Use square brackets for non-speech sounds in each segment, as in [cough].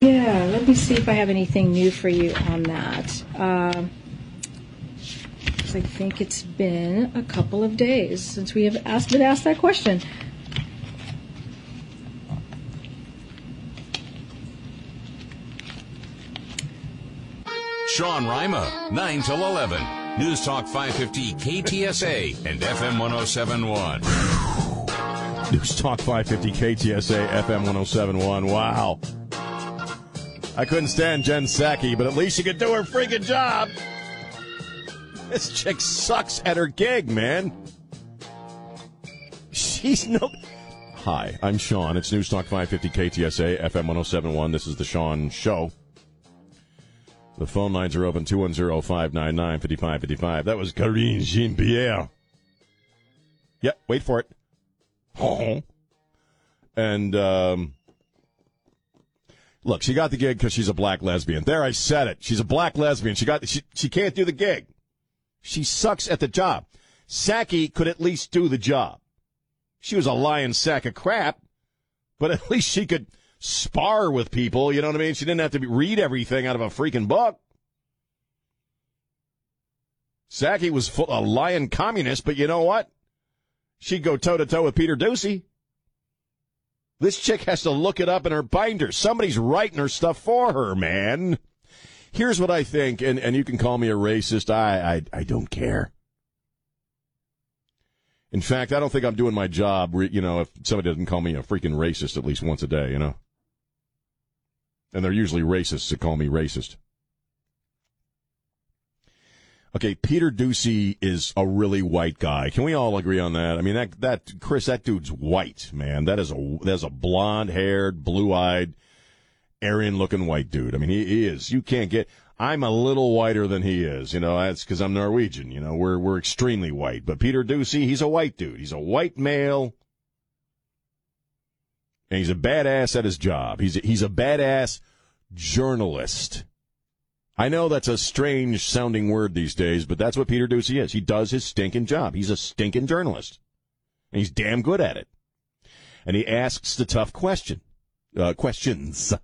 Yeah, let me see if I have anything new for you on that. Uh, I think it's been a couple of days since we have asked, been asked that question. Sean Rima, 9 till 11. News Talk 550 KTSA and FM 1071. News Talk 550 KTSA FM 1071. Wow. I couldn't stand Jen Psaki, but at least she could do her freaking job. This chick sucks at her gig, man. She's no. Hi, I'm Sean. It's News Talk 550 KTSA FM 1071. This is the Sean Show. The phone lines are open 210 599 5555. That was Karine Jean Pierre. Yep, wait for it. [laughs] And, um, look, she got the gig because she's a black lesbian. There, I said it. She's a black lesbian. She got, she, she can't do the gig. She sucks at the job. Psaki could at least do the job. She was a lying sack of crap, but [laughs] at least she could spar with people. You know what I mean? She didn't have to read everything out of a freaking book. Psaki was full, a lying communist, but you know what? She'd go toe to toe with Peter Doocy. This chick has to look it up in her binder. Somebody's writing her stuff for her, man. Here's what I think, and, and you can call me a racist. I, I, I don't care. In fact, I don't think I'm doing my job, you know, if somebody doesn't call me a freaking racist at least once a day, you know. And they're usually racists that call me racist. Okay, Peter Doocy is a really white guy. Can we all agree on that? I mean, that that Chris, that dude's white, man. That is a that's a blonde haired, blue eyed, Aryan looking white dude. I mean, he, he is. You can't get. I'm a little whiter than he is. You know, that's because I'm Norwegian. You know, we're we're extremely white. But Peter Doocy, he's a white dude. He's a white male, and he's a badass at his job. He's a, he's a badass journalist. I know that's a strange sounding word these days, but that's what Peter Doocy is. He does his stinking job. He's a stinking journalist. And he's damn good at it. And he asks the tough question, uh, questions.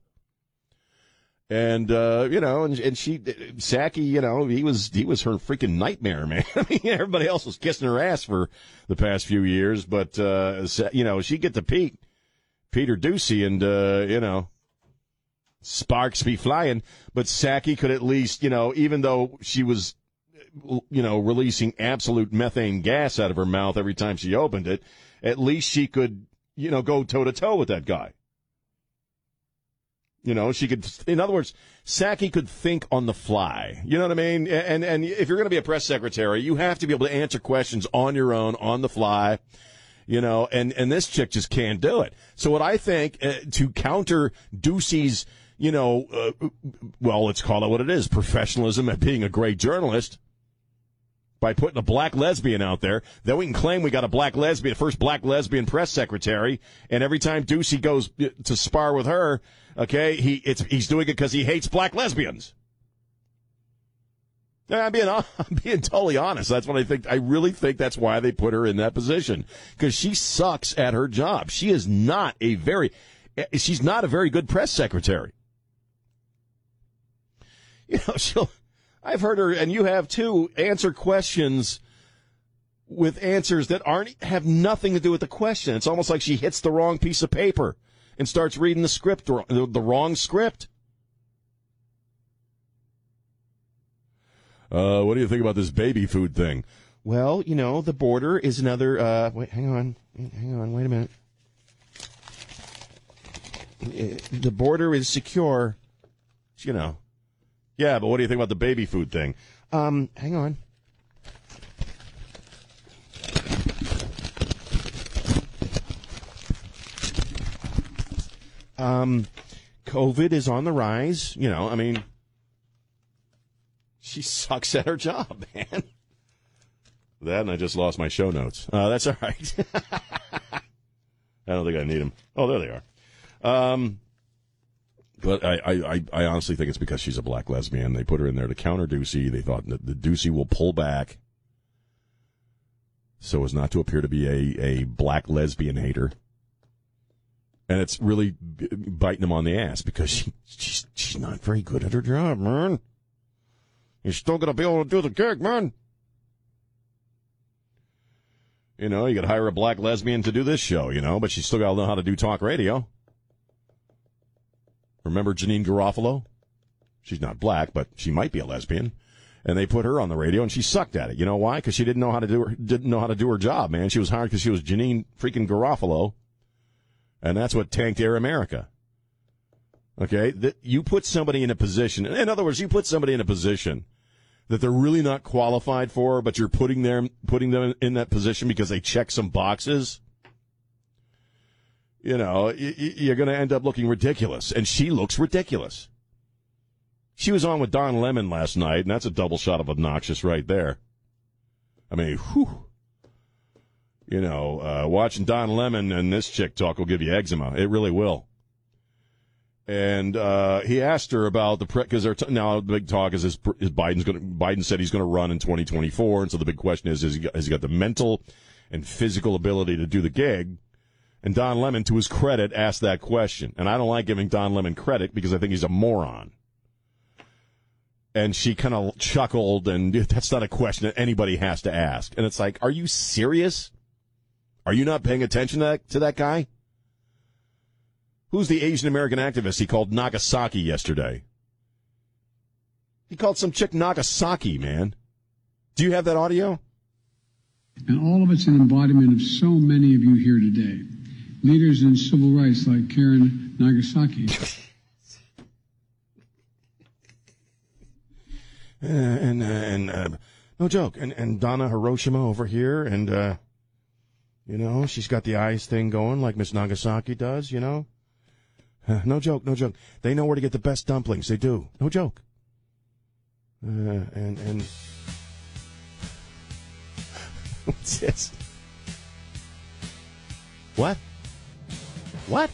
And, uh, you know, and, and she, Psaki, you know, he was, he was her freaking nightmare, [laughs] man. I mean, everybody else was kissing her ass for the past few years, but, uh, you know, she get to Pete, Peter Doocy and, uh, you know, sparks be flying. But Psaki could at least, you know, even though she was, you know, releasing absolute methane gas out of her mouth every time she opened it, at least she could, you know, go toe to toe with that guy. You know, she could, in other words, Psaki could think on the fly. You know what I mean? And, and if you're going to be a press secretary, you have to be able to answer questions on your own, on the fly. You know, and, and this chick just can't do it. So what I think uh, to counter Doocy's, you know, uh, well, let's call it what it is, professionalism at being a great journalist by putting a black lesbian out there. Then we can claim we got a black lesbian, the first black lesbian press secretary, and every time Doocy goes to spar with her, okay, he it's he's doing it because he hates black lesbians. I'm being [laughs] I'm being totally honest. That's what I think. I really think that's why they put her in that position because she sucks at her job. She is not a very she's not a very good press secretary. [laughs] You know, she'll I've heard her, and you have too, answer questions with answers that aren't have nothing to do with the question. It's almost like she hits the wrong piece of paper and starts reading the script, the, the wrong script. Uh, what do you think about this baby food thing? Well, you know, the border is another. Uh, wait, hang on, hang on, wait a minute. The border is secure. You know, yeah, but what do you think about the baby food thing? Um, hang on. Um, COVID is on the rise. You know, I mean, she [laughs] sucks at her job, man. That and I just lost my show notes. Uh, that's all right. [laughs] I don't think I need them. Oh, there they are. Um, but I, I, I honestly think it's because she's a black lesbian. They put her in there to counter Doocy. They thought that the Doocy will pull back so as not to appear to be a, a black lesbian hater. And it's really biting him on the ass because she, she's, she's not very good at her job, man. You're still going to be able to do the gig, man. You know, you could hire a black lesbian to do this show, you know, but she's still got to know how to do talk radio. Remember Janeane Garofalo? She's not black, but she might be a lesbian. And they put her on the radio, and she sucked at it. You know why? Because she didn't know how to do her didn't know how to do her job, man. She was hired because she was Janeane freaking Garofalo, and that's what tanked Air America. Okay, that you put somebody in a position. In other words, you put somebody in a position that they're really not qualified for, but you're putting them putting them in that position because they check some boxes. You know, you're going to end up looking ridiculous, and she looks ridiculous. She was on with Don Lemon last night, and that's a double shot of obnoxious right there. I mean, whew. You know, uh, watching Don Lemon and this chick talk will give you eczema. It really will and uh, he asked her about the because t- now the big talk is is, is Biden's going Biden said he's going to run in 2024, and so the big question is is he, got, has he got the mental and physical ability to do the gig? And Don Lemon, to his credit, asked that question, and I don't like giving Don Lemon credit because I think he's a moron. And she kind of chuckled, and [laughs] that's not a question that anybody has to ask. And it's like, are you serious? Are you not paying attention to that, to that guy? Who's the Asian American activist he called Nagasaki yesterday? He called some chick Nagasaki, man. Do you have that audio? And all of it's an embodiment of so many of you here today. Leaders in civil rights like Karen Nagasaki. uh, and uh, and uh, no joke, and and Donna Hiroshima over here, and uh, you know she's got the eyes thing going like Miss Nagasaki does, you know. no joke, no joke. They know where to get the best dumplings. They do. No joke. Uh, and and [laughs] what's this? What? What?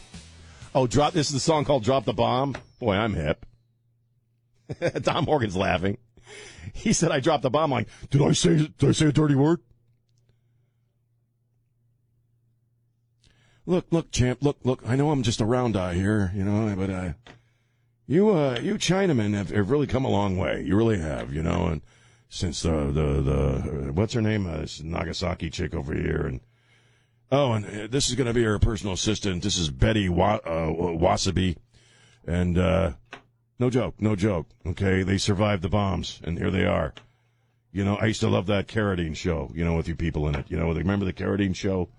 Oh, drop. This is a song called "Drop the Bomb." Boy, I'm hip. [laughs] Tom Morgan's laughing. He said I dropped the bomb. I'm like, did I say? Did I say a dirty word? look, look, champ, look, look. I know I'm just a round eye here, you know, but uh, you, uh, you Chinamen have, have really come a long way. You really have, you know, and since the the the what's her name, uh, this Nagasaki chick over here, and oh, and uh, this is going to be her personal assistant. This is Betty Wa- uh, Wasabi, and uh, no joke, no joke. Okay, they survived the bombs, and here they are. You know, I used to love that Carradine show, you know, with you people in it. You know, remember the Carradine show?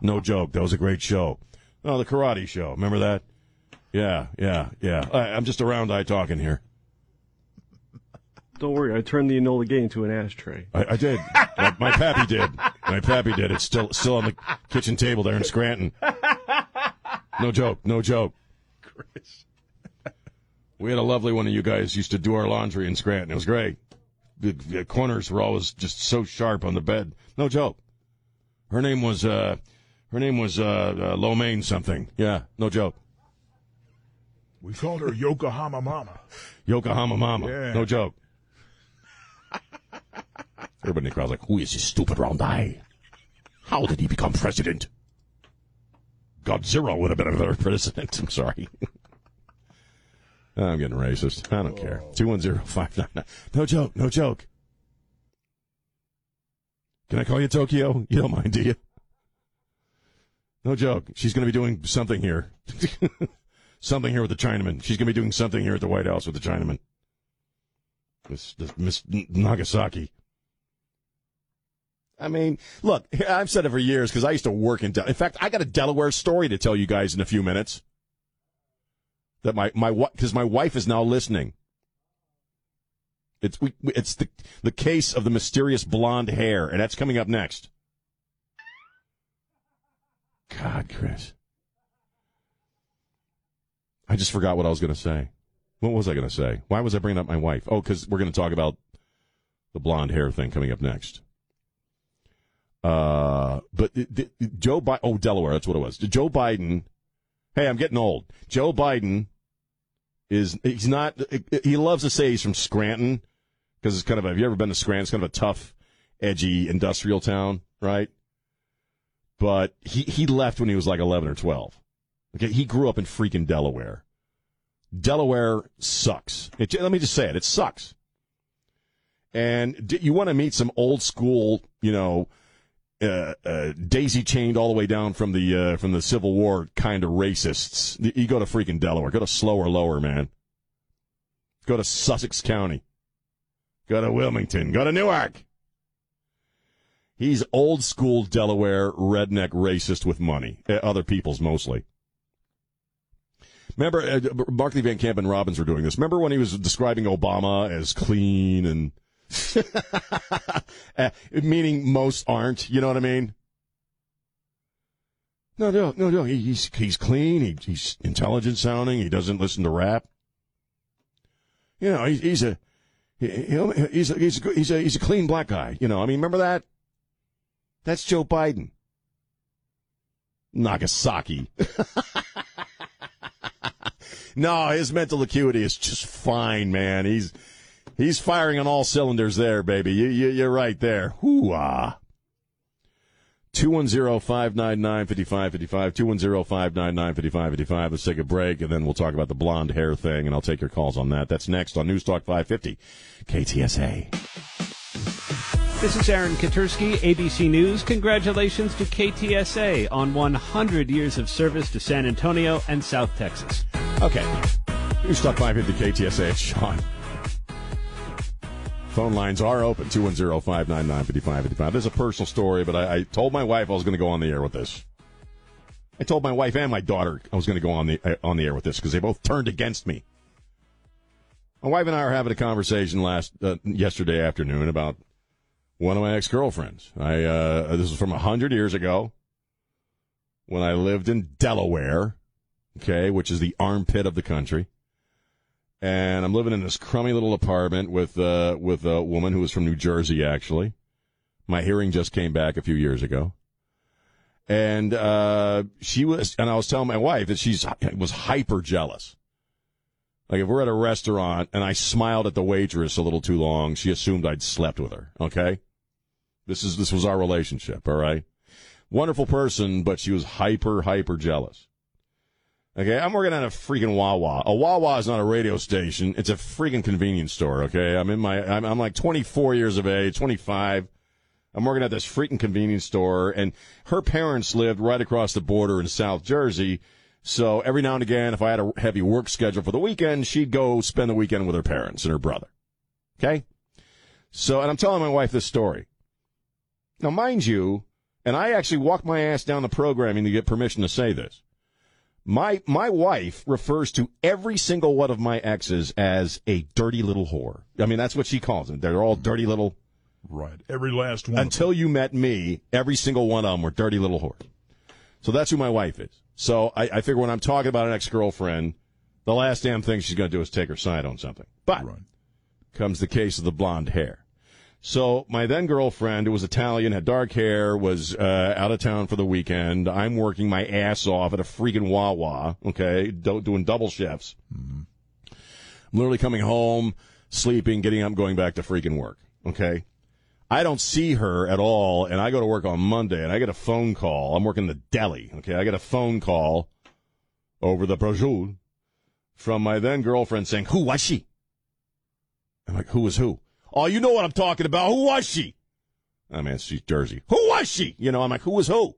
No [laughs] joke. That was a great show. Oh, the karate show. Remember that? Yeah, yeah, yeah. I, am just a round eye talking here. Don't worry, I turned the Enola Gay into an ashtray. I, I did. [laughs] my, my, pappy did. My pappy did. It's still still on the kitchen table there in Scranton. No joke. No joke. Chris. We had a lovely one of you guys used to do our laundry in Scranton. It was great. The, the corners were always just so sharp on the bed. No joke. Her name was uh, her name was uh, uh, Lomaine something. Yeah, no joke. We called her Yokohama Mama. Yokohama Mama. Yeah. No joke. Everybody in the crowd's like, who is this stupid round eye? How did he become president? Godzilla would have been a better president. [laughs] I'm sorry. I'm getting racist. I don't care. 210 No joke. No joke. Can I call you Tokyo? You don't mind, do you? No joke. She's going to be doing something here. [laughs] something here with the Chinaman. She's going to be doing something here at the White House with the Chinaman. Miss, Miss Nagasaki. I mean, look, [laughs] I've said it for years because I used to work in. De- in fact, I got a Delaware story to tell you guys in a few minutes. That my my because my wife is now listening. It's we, it's the the case of the mysterious blonde hair, and that's coming up next. God, Chris. I just forgot what I was going to say. What was I going to say? Why was I bringing up my wife? Oh, because we're going to talk about the blonde hair thing coming up next. Uh, but the, the, Joe Biden, oh, Delaware, that's what it was. Joe Biden, hey, I'm getting old. Joe Biden is, he's not, he loves to say he's from Scranton because it's kind of, a, have you ever been to Scranton? It's kind of a tough, edgy industrial town, right? But he, he left when he was like 11 or 12. Okay. He grew up in freaking Delaware. Delaware sucks. It, let me just say it. It sucks. And you want to meet some old school, you know, uh, uh, daisy chained all the way down from the uh, from the Civil War kind of racists. You go to freaking Delaware. Go to slower, lower, man. Go to Sussex County. Go to Wilmington. Go to Newark. He's old school Delaware redneck racist with money. Uh, other people's mostly. Remember, uh, Markley Van Camp and Robbins were doing this. Remember when he was describing Obama as clean and uh, [laughs] Eh, meaning most aren't. You know what I mean? No, no, no, no. He, he's he's clean. He, he's intelligent sounding. He doesn't listen to rap. You know, he, he's a he, he's a, he's a, he's a he's a clean black guy. You know, I mean, remember that? That's Joe Biden. Nagasaki. [laughs] no, his mental acuity is just fine, man. He's He's firing on all cylinders there, baby. You, you, you're right there. Hoo-ah. 210-599-5555, 210-599-5555. Let's take a break, and then we'll talk about the blonde hair thing, and I'll take your calls on that. That's next on News Talk 550, KTSA. This is Aaron Katersky, ABC News. Congratulations to KTSA on 100 years of service to San Antonio and South Texas. Okay. News Talk 550, KTSA. It's Sean. Phone lines are open 210-599-5555. This is a personal story, but I, I told my wife I was going to go on the air with this. I told my wife and my daughter I was going to go on the uh, on the air with this because they both turned against me. My wife and I are having a conversation last uh, yesterday afternoon about one of my ex girlfriends. I uh, this is from a hundred years ago when I lived in Delaware, okay, which is the armpit of the country and I'm living in this crummy little apartment with uh, with a woman who was from New Jersey. Actually, my hearing just came back a few years ago, and uh, she was, and I was telling my wife that she's was hyper jealous. Like if we're at a restaurant and I smiled at the waitress a little too long, she assumed I'd slept with her. Okay, this is this was our relationship. All right, wonderful person, but she was hyper hyper jealous. Okay, I'm working at a freaking Wawa. A Wawa is not a radio station; it's a freaking convenience store. Okay, I'm in my, I'm, I'm like 24 years of age, 25. I'm working at this freaking convenience store, and her parents lived right across the border in South Jersey. So every now and again, if I had a heavy work schedule for the weekend, she'd go spend the weekend with her parents and her brother. Okay, so and I'm telling my wife this story. Now, mind you, and I actually walked my ass down the programming to get permission to say this. My my wife refers to every single one of my exes as a dirty little whore. I mean, that's what she calls them. They're all dirty little. Right. Every last one. Until you met me, every single one of them were dirty little whores. So that's who my wife is. So I, I figure when I'm talking about an ex girlfriend, the last damn thing she's going to do is take her side on something. But right. comes the case of the blonde hair. So my then girlfriend, who was Italian, had dark hair, was uh, out of town for the weekend. I'm working my ass off at a freaking Wawa, okay, do- doing double shifts. Mm-hmm. I'm literally coming home, sleeping, getting up, going back to freaking work, okay? I don't see her at all, and I go to work on Monday, and I get a phone call. I'm working the deli, okay? I get a phone call over the prosciutto from my then girlfriend saying, "Who was she?" I'm like, "Who was who?" Oh, you know what I'm talking about. Who was she? I mean, she's Jersey. Who was she? You know, I'm like, who was who?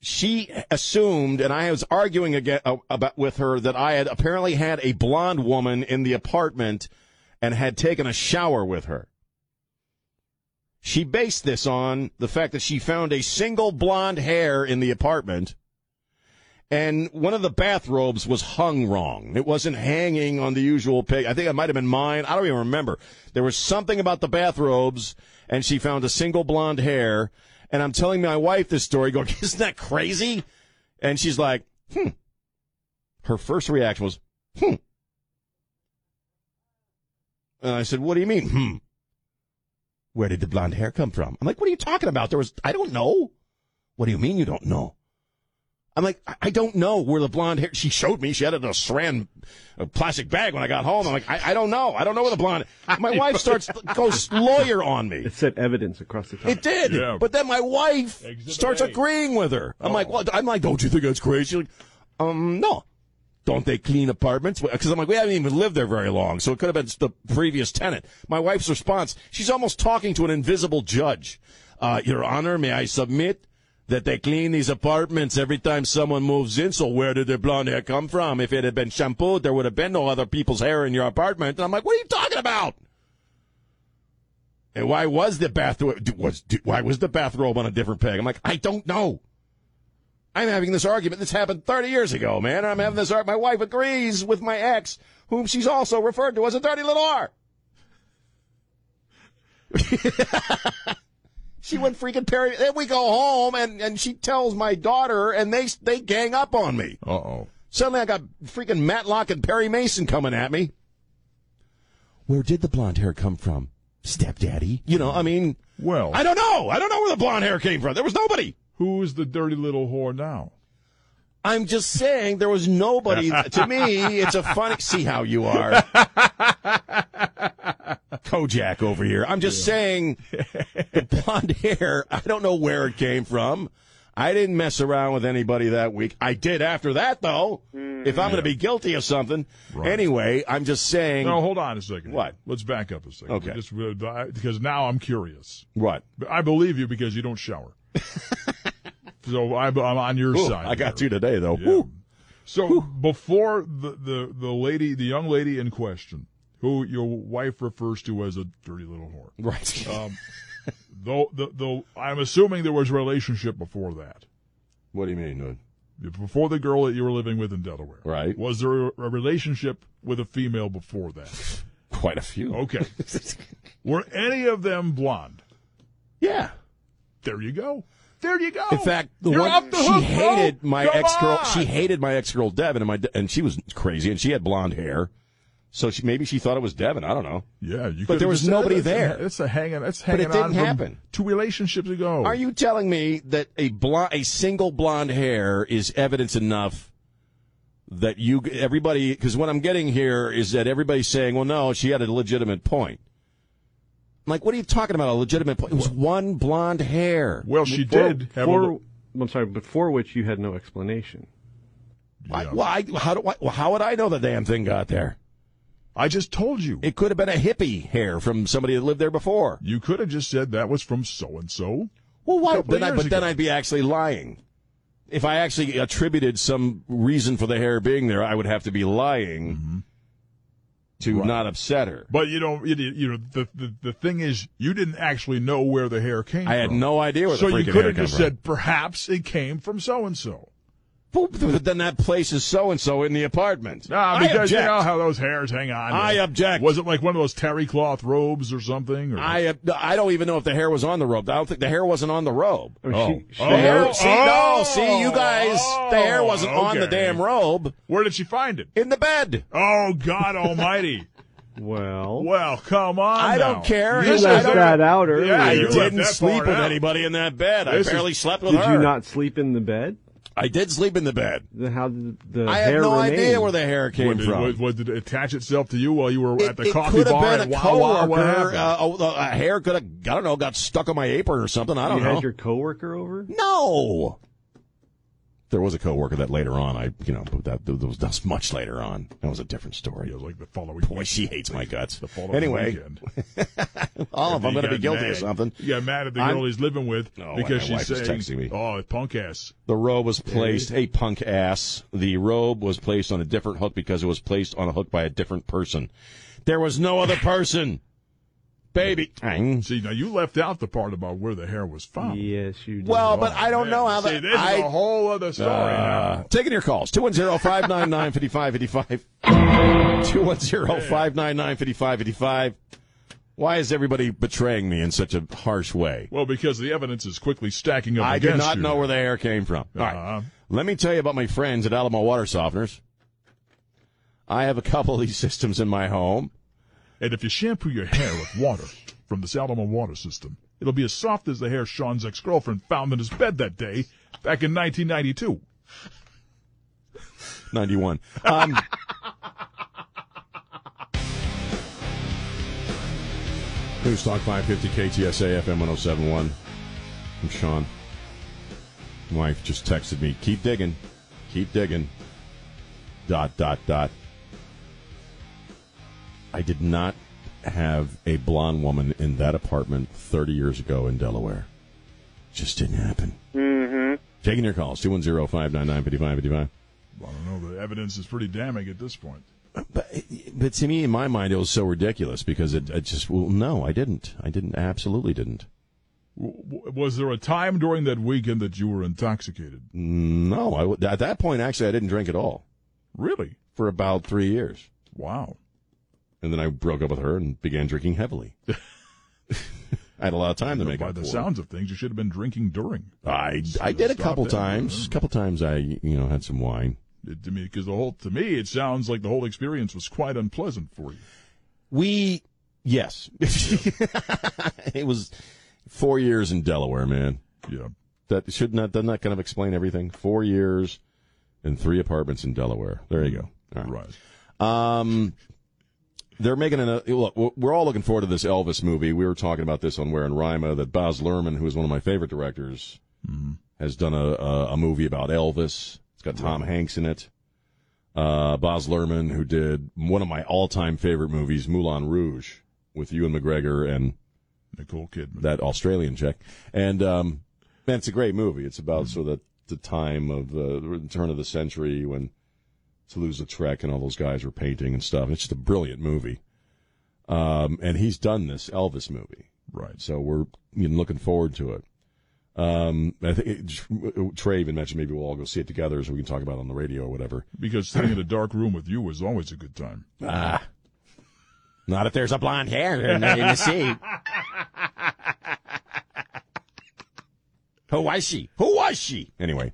She assumed, and I was arguing again uh, about with her that I had apparently had a blonde woman in the apartment and had taken a shower with her. She based this on the fact that she found a single blonde hair in the apartment and one of the bathrobes was hung wrong. It wasn't hanging on the usual peg. I think it might have been mine. I don't even remember. There was something about the bathrobes, and she found a single blonde hair. And I'm telling my wife this story, going, [laughs] isn't that crazy? And she's like, hmm. her first reaction was, hmm. And I said, what do you mean, hmm? Where did the blonde hair come from? I'm like, what are you talking about? There was, I don't know. What do you mean you don't know? I'm like, I, I don't know where the blonde hair. She showed me. She had it in a saran a plastic bag when I got home. I'm like, I, I don't know. I don't know where the blonde. My [laughs] wife starts goes lawyer on me. It said evidence across the top. It did, Yeah. but then my wife Exhibit starts A. agreeing with her. I'm like, Oh. well, I'm like, don't you think that's crazy? She's like, um, no. Don't they clean apartments? Because I'm like, we haven't even lived there very long, so it could have been the previous tenant. My wife's response, she's almost talking to an invisible judge. Uh, Your Honor, may I submit that they clean these apartments every time someone moves in? So where did their blonde hair come from? If it had been shampooed, there would have been no other people's hair in your apartment. And I'm like, what are you talking about? And why was the bathrobe was why was the bathrobe on a different peg? I'm like, I don't know. I'm having this argument. This happened 30 years ago, man. I'm having this argument. My wife agrees with my ex, whom she's also referred to as a dirty little R. [laughs] she went freaking Perry. Then we go home, and, and she tells my daughter, and they they gang up on me. Uh oh. Suddenly, I got freaking Matlock and Perry Mason coming at me. Where did the blonde hair come from, stepdaddy? You know, I mean, Well, I don't know. I don't know where the blonde hair came from. There was nobody. who's the dirty little whore now? I'm just saying there was nobody. [laughs] to me, it's a funny. See how you are, [laughs] Kojak over here. I'm just saying the [laughs] blonde hair. I don't know where it came from. I didn't mess around with anybody that week. I did after that, though. If I'm going to be guilty of something, Right. anyway, I'm just saying. No, hold on a second. What? Let's back up a second. Okay. Just, uh, because now I'm curious. What? I believe you because you don't shower. [laughs] so I, I'm on your Ooh, side. I got here. you today, though. Yeah. So before the, the, the lady, the young lady in question, who your wife refers to as a dirty little whore, Right. [laughs] um, though, the, though I'm assuming there was a relationship before that, what do you mean? before the girl that you were living with in Delaware. Right. Was there a, a relationship with a female before that? Quite a few. Okay. [laughs] were any of them blonde? Yeah. There you go. There you go. In fact, the You're one the she hook, hated bro. my Come ex girl. on. She hated my ex girl Devin, and my and she was crazy, and she had blonde hair. So she maybe she thought it was Devin. I don't know. Yeah, you But there was just said, nobody a- there." That's a hanging. That's But hanging it didn't on happen. two relationships ago. Are you telling me that a blonde, a single blonde hair is evidence enough that you everybody? Because what I'm getting here is that everybody's saying, "Well, no, she had a legitimate point." I'm like, what are you talking about? A legitimate point? It was one blonde hair. Well, she For- did have for, a. I'm sorry, but for which you had no explanation. I, Yeah. well, how do I, well, how would I know the damn thing got there? I just told you. It could have been a hippie hair from somebody that lived there before. You could have just said that was from so and so. Well, why? Then I, but then. I'd be actually lying. If I actually attributed some reason for the hair being there, I would have to be lying to Mm-hmm. Right. not upset her. But you know, you, you know, the, the the thing is, you didn't actually know where the hair came from. I had no idea where So the freaking you could have just from. said, perhaps it came from so and so. Well, but then that place is so and so in the apartment. Ah, I because you know how those hairs hang on. I there. object. Was it like one of those terry cloth robes or something? Or? I I don't even know if the hair was on the robe. I don't think the hair wasn't on the robe. I mean, Oh. she, she Oh. Hair, had- see, no, see, you guys, the hair Oh, wasn't on the damn robe. Where did she find it? In the bed. Oh God Almighty! [laughs] well, well, come on. I now. don't care. you This- I left don't- that out earlier. Yeah, I you didn't sleep with out. anybody in that bed. This I is- barely slept with Did her. Did you not sleep in the bed? I did sleep in the bed. Then how did the I hair have no remain? idea where the hair came What, from. what, what, did it attach itself to you while you were it, at the it coffee could have bar been at a Wawa? What coworker. happened? Uh, oh, a hair could have, I don't know, got stuck on my apron or something. I don't you know. You had your coworker over? No. There was a coworker that later on, I, you know, but that, that was that's much later on. That was a different story. Yeah, it was like the following Boy, week. she hates my guts. The following Anyway, weekend. [laughs] oh, if I'm going to be guilty mad. of something, You got mad at the I'm- girl he's living with oh, No, because she's saying, texting me. "Oh, punk ass." the robe was placed. Hey, punk ass! The robe was placed on a different hook because it was placed on a hook by a different person. There was no other person, baby. Ang. See, now you left out the part about where the hair was found. Yes, you did. Well, but I don't Man, know how See, that. this I, is a whole other story Uh, now. taking your calls. 210-599-5555. 210-599-5555. Why is everybody betraying me in such a harsh way? Well, because the evidence is quickly stacking up I do not you. know where the hair came from. All right. Uh-huh. Let me tell you about my friends at Alamo Water Softeners. I have a couple of these systems in my home. And if you shampoo your hair with water from the Alamo water system, it'll be as soft as the hair Sean's ex-girlfriend found in his bed that day back in 1992. 91. Um, [laughs] News Talk 550 KTSA FM 1071. I'm Sean. My wife just texted me, keep digging, keep digging. Dot, dot, dot. I did not have a blonde woman in that apartment 30 years ago in Delaware. Just didn't happen. Mm-hmm. Taking your calls, 210 599 5555. I don't know. The evidence is pretty damning at this point. But, but to me, in my mind, it was so ridiculous because it, it just, well, no, I didn't. I didn't, absolutely didn't. W- w- Was there a time during that weekend that you were intoxicated? No, I, w- at that point, actually, I didn't drink at all Really? for about three years. Wow. And then I broke up with her and began drinking heavily. [laughs] I had a lot of time to make By up the for sounds of things, you should have been drinking during. I, I did a couple it. times. A couple times I, you know, had some wine. It, to me, because the whole to me, it sounds like the whole experience was quite unpleasant for you. We, yes. [laughs] it was four years in Delaware, man. Yeah. That should not, doesn't that kind of explain everything? Four years and three apartments in Delaware. There you go. All right. Right. Um, they're making an. Uh, look, we're all looking forward to this Elvis movie. We were talking about this on Ware and Rima that Baz Luhrmann, who is one of my favorite directors, has done a, a a movie about Elvis. It's got Tom Hanks in it. Uh, Baz Luhrmann, who did one of my all-time favorite movies, Moulin Rouge, with Ewan McGregor and Nicole Kidman. that Australian chick. And um, man, it's a great movie. It's about sort of the, the time of the turn of the century when Toulouse-Lautrec and all those guys were painting and stuff. It's just a brilliant movie. Um, and he's done this Elvis movie, right. so we're you know, looking forward to it. Um, I think it, Trey even mentioned maybe we'll all go see it together so we can talk about it on the radio or whatever. Because sitting in a dark room with you was always a good time. Ah, not if there's a blonde hair in the, in the seat. [laughs] Who was she? Who was she? Anyway,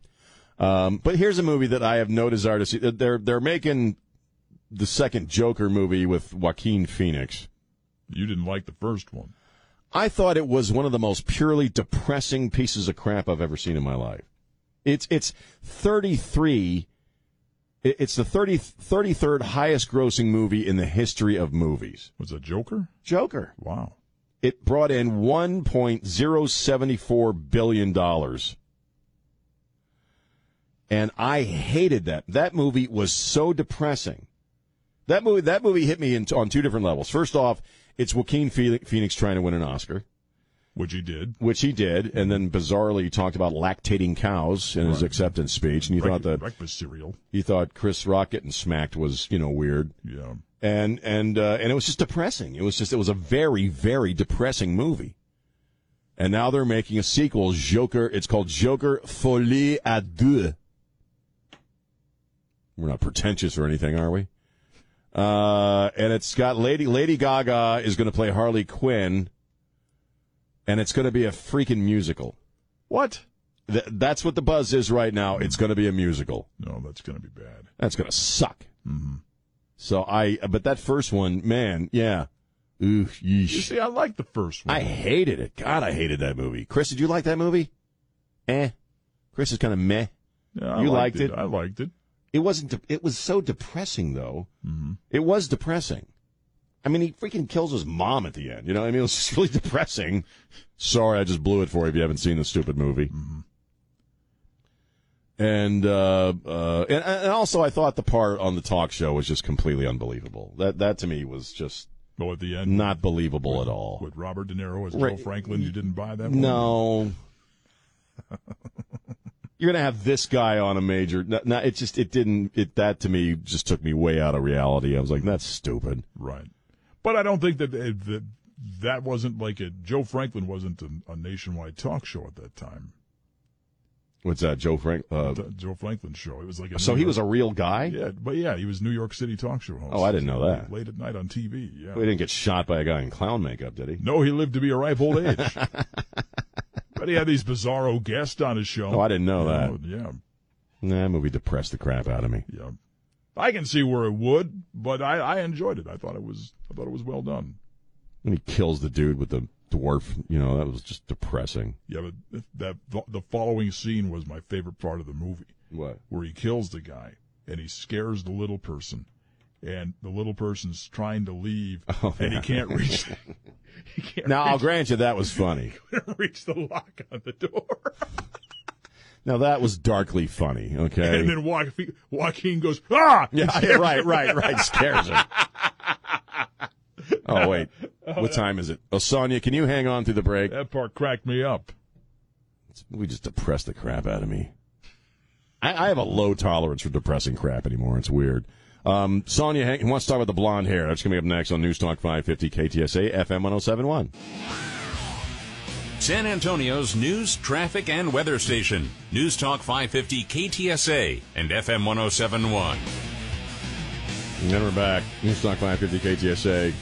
um, but here's a movie that I have no desire to see. They're they're making the second Joker movie with Joaquin Phoenix. You didn't like the first one. I thought it was one of the most purely depressing pieces of crap I've ever seen in my life. It's it's 33 it's the 30, 33rd highest grossing movie in the history of movies. Was it Joker? Joker. Wow. It brought in 1.074 billion dollars. And I hated that. That movie was so depressing. That movie that movie hit me in, on two different levels. First off, it's Joaquin Phoenix trying to win an Oscar. Which he did. which he did, and then bizarrely he talked about lactating cows in his acceptance speech, and you thought that breakfast cereal. he thought Chris Rock getting smacked was you know weird, Yeah. and and uh, and it was just depressing. It was just it was a very very depressing movie, and now they're making a sequel, Joker. It's called Joker Folie à deux. We're not pretentious or anything, are we? Uh, and it's got Lady Lady Gaga is going to play Harley Quinn, and it's going to be a freaking musical. What? Th- that's what the buzz is right now. It's going to be a musical. No, that's going to be bad. That's going to suck. Mm-hmm. So I, but that first one, man, yeah. Ooh, You see, I like the first one. I hated it. God, I hated that movie. Chris, did you like that movie? Eh. Chris is kind of meh. Yeah, you liked it. it? I liked it. It wasn't. De- it was so depressing, though. Mm-hmm. It was depressing. I mean, he freaking kills his mom at the end. You know, what I mean, [laughs] it was just really depressing. Sorry, I just blew it for you if you haven't seen the stupid movie. And uh, uh, and and also, I thought the part on the talk show was just completely unbelievable. That that to me was just Well, at the end, not believable at all. with Robert De Niro as. Joe Franklin, you didn't buy that one? No. [laughs] You're gonna have this guy on a major. No, no, it just it didn't. It that to me just took me way out of reality. I was like, that's stupid. Right. But I don't think that that, that wasn't like a Joe Franklin wasn't a, a nationwide talk show at that time. What's that, Joe Frank? Uh, Joe Franklin show. It was like a so New he was a real guy. yeah, but yeah, he was New York City talk show host. Oh, I didn't know that. Late at night on TV. Yeah. He didn't get shot by a guy in clown makeup, did he? No, he lived to be a ripe old age. [laughs] but he had these bizarro guests on his show. Oh, I didn't know that. You Yeah, Nah, that movie depressed the crap out of me. yeah. I can see where it would, but I, I enjoyed it. I thought it was I thought it was well done. And he kills the dude with the dwarf, you know, that was just depressing. Yeah, but that the following scene was my favorite part of the movie. What? Where he kills the guy and he scares the little person, and the little person's trying to leave, Oh, and yeah. he can't reach. he can't Now, I'll grant you that was funny. He reach the lock on the door. Now, that was darkly funny, okay? And then Joaquin, Joaquin goes, ah! Yeah, yeah, right, right, right. Scares him. Oh wait, what time is it? Oh, Sonia, can you hang on through the break? That part cracked me up. We just depressed the crap out of me. I, I have a low tolerance for depressing crap anymore. It's weird. Um, Sonia hang, wants to talk about the blonde hair. That's coming up next on News Talk 550 KTSA FM 1071. San Antonio's news, traffic, and weather station. News Talk 550 KTSA and FM 1071. And then we're back. News Talk 550 KTSA.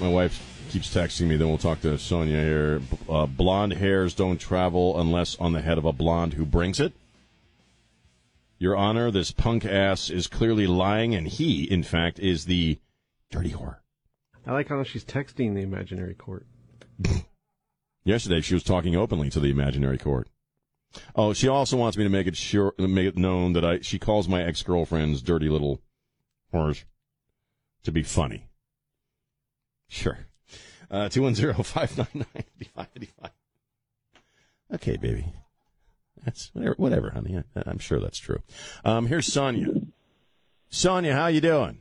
My wife keeps texting me. Then we'll talk to Sonia here. Uh, blonde hairs don't travel unless on the head of a blonde who brings it. Your Honor, this punk ass is clearly lying, and he, in fact, is the dirty whore. I like how she's texting the imaginary court. [laughs] Yesterday, she was talking openly to the imaginary court. Oh, she also wants me to make it sure, make it known that I. She calls my ex girlfriends dirty little whores to be funny. Sure. Uh, 210-599-5585. Okay, baby. That's whatever, whatever, honey. I, I'm sure that's true. Um, here's Sonia. Sonia, how you doing?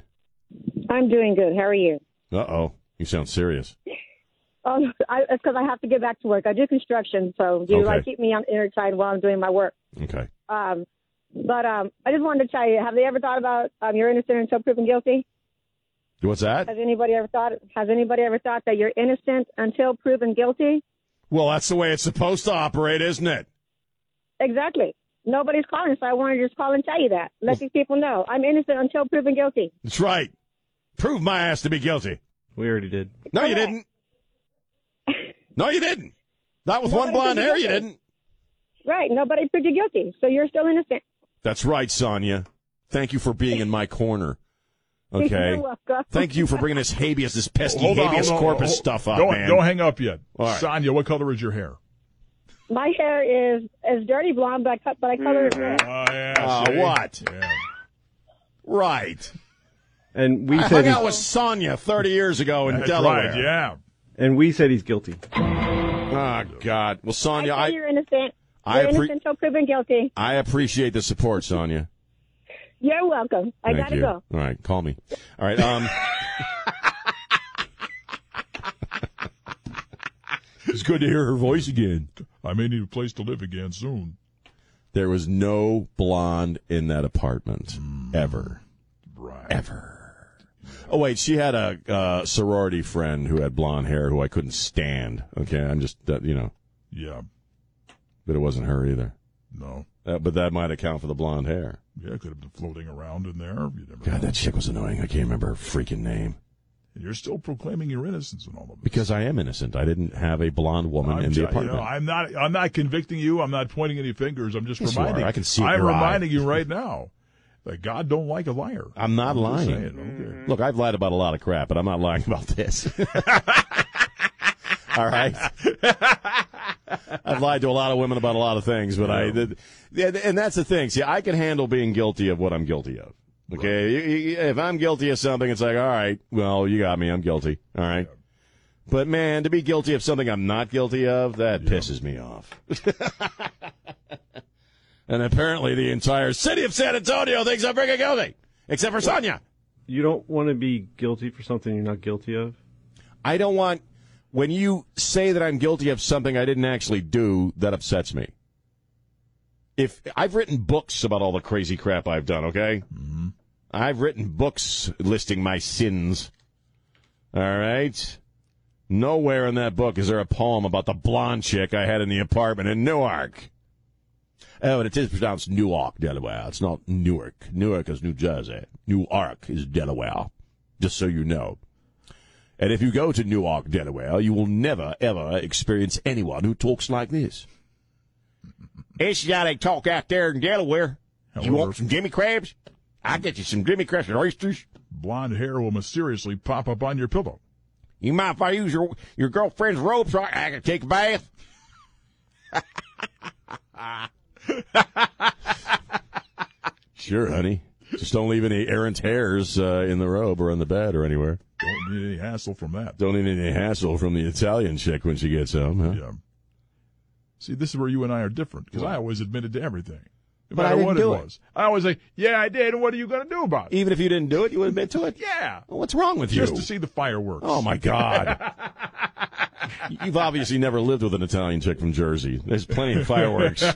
I'm doing good. How are you? Uh oh, you sound serious. Oh, [laughs] I, it's because I have to get back to work. I do construction, so you Okay. like keep me on entertained while I'm doing my work. Okay. Um, but um, I just wanted to tell you: Have they ever thought about um, you're innocent until proven guilty? What's that? Has anybody ever thought? Has anybody ever thought that you're innocent until proven guilty? Well, that's the way it's supposed to operate, isn't it? Exactly. Nobody's calling, so I wanted to just call and tell you that. Let these people know I'm innocent until proven guilty. That's right. Prove my ass to be guilty. We already did. No, you didn't. No, you didn't. Not with one blonde hair, you you didn't. Right. Nobody proved you guilty, so you're still innocent. That's right, Sonia. Thank you for being in my corner. Okay. You're welcome. Thank you for bringing this habeas, this pesky Hold on, habeas hold on, corpus hold- stuff up, don't, man. Don't hang up yet. All right. Sonia, what color is your hair? My hair is is dirty blonde, but I cut, but I color it mm-hmm. red. Oh, yeah. Ah, what? Yeah. Right. And we I said hung he's, out with Sonia 30 years ago in That's Delaware. right, yeah. and we said he's guilty. Oh, God. Well, Sonia, say I, you're innocent. I You're appre- innocent until proven guilty. I appreciate the support, Sonia. You're welcome. I Thank gotta you. go. All right, call me. All right. Um, [laughs] it's good to hear her voice again. I may need a place to live again soon. There was no blonde in that apartment ever, Right. ever. Oh wait, she had a uh, sorority friend who had blonde hair who I couldn't stand. Okay, I'm just that you know, Yeah. but it wasn't her either. No. Uh, but that might account for the blonde hair. Yeah, it could have been floating around in there. You never God, know. that chick was annoying. I can't remember her freaking name. And you're still proclaiming your innocence in all of this. Because I am innocent. I didn't have a blonde woman I'm, in the you know, apartment. I'm not. I'm not convicting you. I'm not pointing any fingers. I'm just Yes, you reminding. are. I can see I'm your eye. reminding you right now that God don't like a liar. I'm not just lying. okay. Look, I've lied about a lot of crap, but I'm not lying [laughs] about this. [laughs] All right. [laughs] I've lied to a lot of women about a lot of things, but I, the, yeah, and that's the thing. See, I can handle being guilty of what I'm guilty of. Okay. You- If I'm guilty of something, it's like, all right, well, you got me. I'm guilty. All right. But man, to be guilty of something I'm not guilty of, that pisses me off. [laughs] and apparently the entire city of San Antonio thinks I'm freaking guilty, except for Sonia. You don't want to be guilty for something you're not guilty of. I don't want when you say that I'm guilty of something I didn't actually do, that upsets me. If I've written books about all the crazy crap I've done, okay? Mm-hmm. I've written books listing my sins. All right? Nowhere in that book is there a poem about the blonde chick I had in the apartment in Newark. Oh, and it is pronounced Newark, Delaware. It's not Newark. Newark is New Jersey. Newark is Delaware. Just so you know. And if you go to Newark, Delaware, you will never, ever experience anyone who talks like this. It's how they talk out there in Delaware. You want some Jimmy Crabs? I'll get you some Jimmy Crabs and oysters. Blonde hair will mysteriously pop up on your pillow. You mind if I use your your girlfriend's robe so I, I can take a bath? [laughs] sure, honey. Just don't leave any errant hairs uh, in the robe or on the bed or anywhere. Don't need any hassle from that. Don't need any hassle from the Italian chick when she gets home. Huh? Yeah. See, this is where you and I are different because I always admitted to everything. No But I matter didn't what do it it. was. I always say, yeah, I did. And what are you going to do about it? Even if you didn't do it, you would admit to it. [laughs] Yeah. Well, what's wrong with you? Just you? to see the fireworks. Oh my God! [laughs] You've obviously never lived with an Italian chick from Jersey. There's plenty of fireworks. [laughs]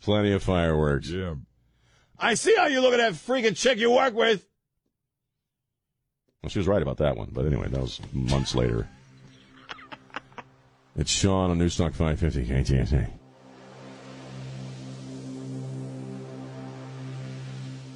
plenty of fireworks. Yeah. I see how you look at that freaking chick you work with. Well, she was right about that one, but anyway, that was months later. It's Sean on Newstalk 550 KTSA.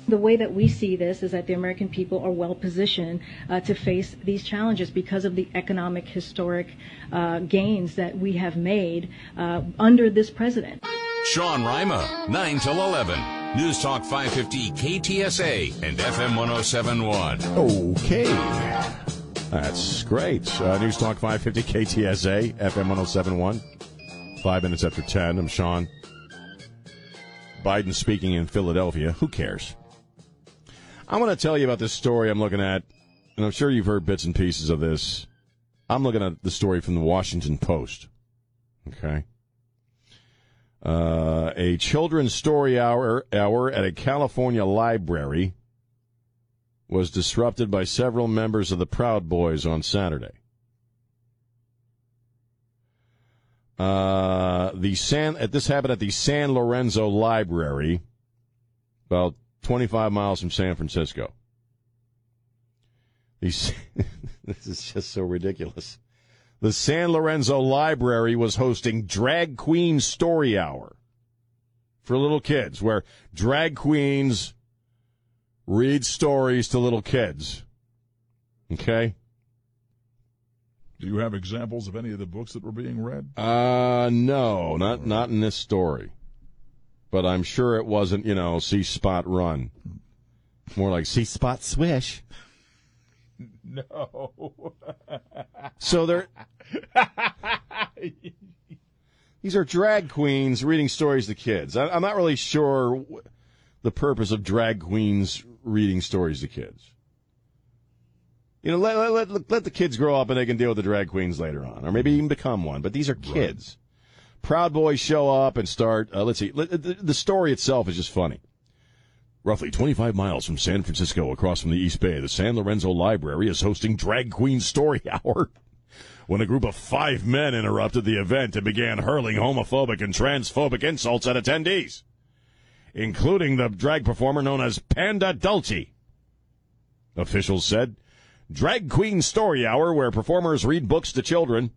The way that we see this is that the American people are well positioned uh, to face these challenges because of the economic historic uh, gains that we have made uh, under this president. Sean Rima, 9 till 11. News Talk 550 KTSA and FM 1071. Okay. That's great. Uh, News Talk 550 KTSA, FM 1071. Five minutes after 10. I'm Sean. Biden speaking in Philadelphia. Who cares? I want to tell you about this story I'm looking at, and I'm sure you've heard bits and pieces of this. I'm looking at the story from the Washington Post. Okay. Uh, a children's story hour hour at a California library was disrupted by several members of the Proud Boys on Saturday. Uh, the San uh, this happened at the San Lorenzo Library, about 25 miles from San Francisco. These, [laughs] this is just so ridiculous. The San Lorenzo Library was hosting Drag Queen Story Hour for little kids, where drag queens read stories to little kids. Okay? Do you have examples of any of the books that were being read? Uh no, not not in this story. But I'm sure it wasn't, you know, see spot run. More like see spot swish. [laughs] No. So they're [laughs] These are drag queens reading stories to kids. I, I'm not really sure the purpose of drag queens reading stories to kids. You know, let, let, let, let the kids grow up and they can deal with the drag queens later on, or maybe even become one. But these are kids. Proud Boys show up and start. Uh, let's see. let- The, the story itself is just funny. Roughly 25 miles from San Francisco, across from the East Bay, the San Lorenzo Library is hosting Drag Queen Story [laughs] Hour. When a group of five men interrupted the event and began hurling homophobic and transphobic insults at attendees, including the drag performer known as Panda Dulce. Officials said, Drag Queen Story Hour, where performers read books to children,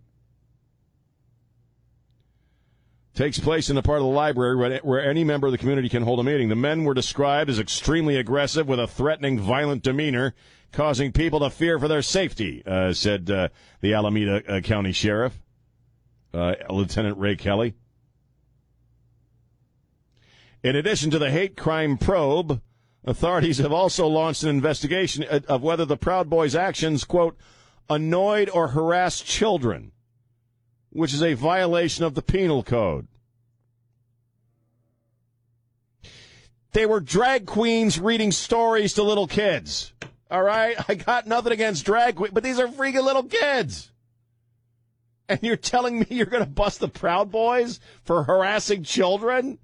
takes place in the part of the library where, where any member of the community can hold a meeting. The men were described as extremely aggressive with a threatening, violent demeanor, causing people to fear for their safety, uh, said uh, the Alameda uh, County Sheriff, uh, Lieutenant Ray Kelly. In addition to the hate crime probe, authorities have also launched an investigation of- of whether the Proud Boys' actions, quote, annoyed or harassed children, which is a violation of the penal code. They were drag queens reading stories to little kids. All right? I got nothing against drag queens, but these are freaking little kids. And you're telling me you're going to bust the Proud Boys for harassing children?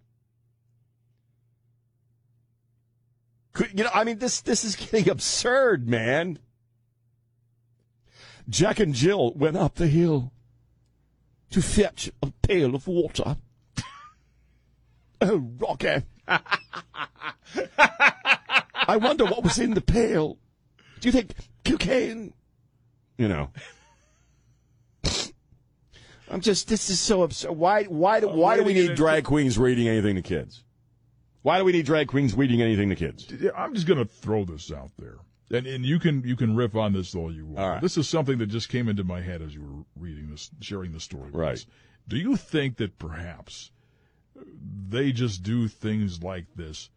Could, you know, I mean, this this is getting absurd, man. Jack and Jill went up the hill to fetch a pail of water. Oh, Rocky. [laughs] I wonder what was in the pail. Do you think cocaine? You know. [laughs] I'm just. This is so absurd. Why? Why? do Why do we need drag queens reading anything to kids? Why do we need drag queens reading anything to kids? I'm just going to throw this out there, and and you can you can riff on this all you want. All right. This is something that just came into my head as you were reading this, sharing the story. with Right. us. Do you think that perhaps they just do things like this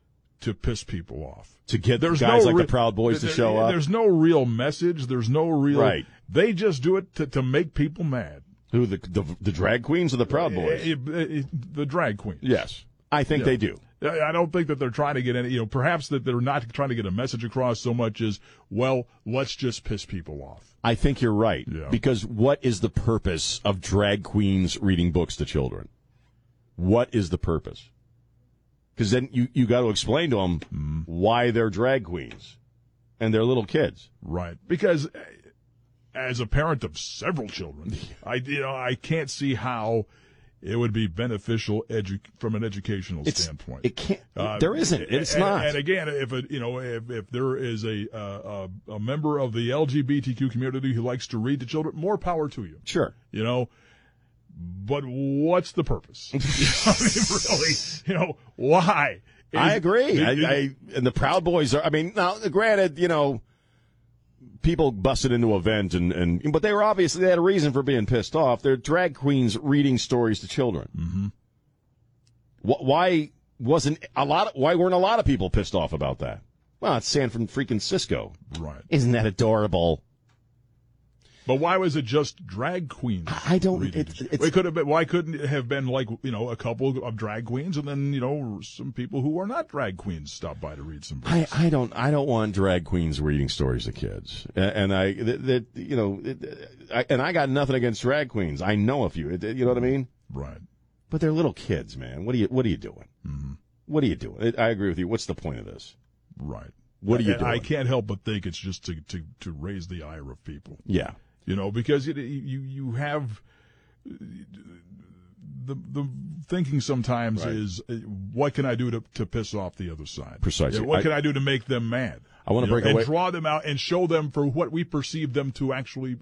to piss people off. To get There's guys no like re- the Proud Boys to there- show up. There's no real message. There's no real. Right. They just do it to, to make people mad. Who the, the the drag queens or the Proud Boys? Eh, eh, eh, the drag queens. yes, I think Yeah. they do. I I don't think that they're trying to get any, you know, perhaps that they're not trying to get a message across so much as, well, let's just piss people off. I think you're right. Yeah. Because what is the purpose of drag queens reading books to children? What is the purpose? Because then you, you got to explain to them Mm-hmm. why they're drag queens and they're little kids. Right. Because eh, as a parent of several children, [laughs] I, you know, I can't see how it would be beneficial edu- from an educational It's, standpoint. it can't. Uh, there isn't. It's and, not. And again, if it, you know, if, if there is a, uh, a a member of the LGBTQ community who likes to read to children, more power to you. sure. You know, but what's the purpose? [laughs] I mean, really, you know, why? I agree. it- I, it- I, and the Proud Boys are. I mean, now granted, you know, people busted into a vent, and, and but they were obviously they had a reason for being pissed off. They're drag queens reading stories to children. Mm-hmm. Why wasn't a lot? Of, why weren't a lot of people pissed off about that? Well, it's San Francisco. right. Isn't that adorable? But why was it just drag queens? I don't- it's- it could have been. Why couldn't it have been like you know a couple of drag queens and then you know some people who are not drag queens stop by to read some books? I, I don't I don't want drag queens reading stories to kids, A- and I that that, you know, it, I, and I got nothing against drag queens. I know a few. You know what I mean? right. But they're little kids, man. What are you What are you doing? Mm-hmm. What are you doing? I I agree with you. What's the point of this? Right. What are you doing? I can't help but think it's just to to to raise the ire of people. Yeah, you know, because it, you you have the the thinking sometimes Right. is uh, what can I do to to piss off the other side? Precisely. Yeah, what I- can I do to make them mad? I wanna You know, break and draw them out and show them for what we perceive them to actually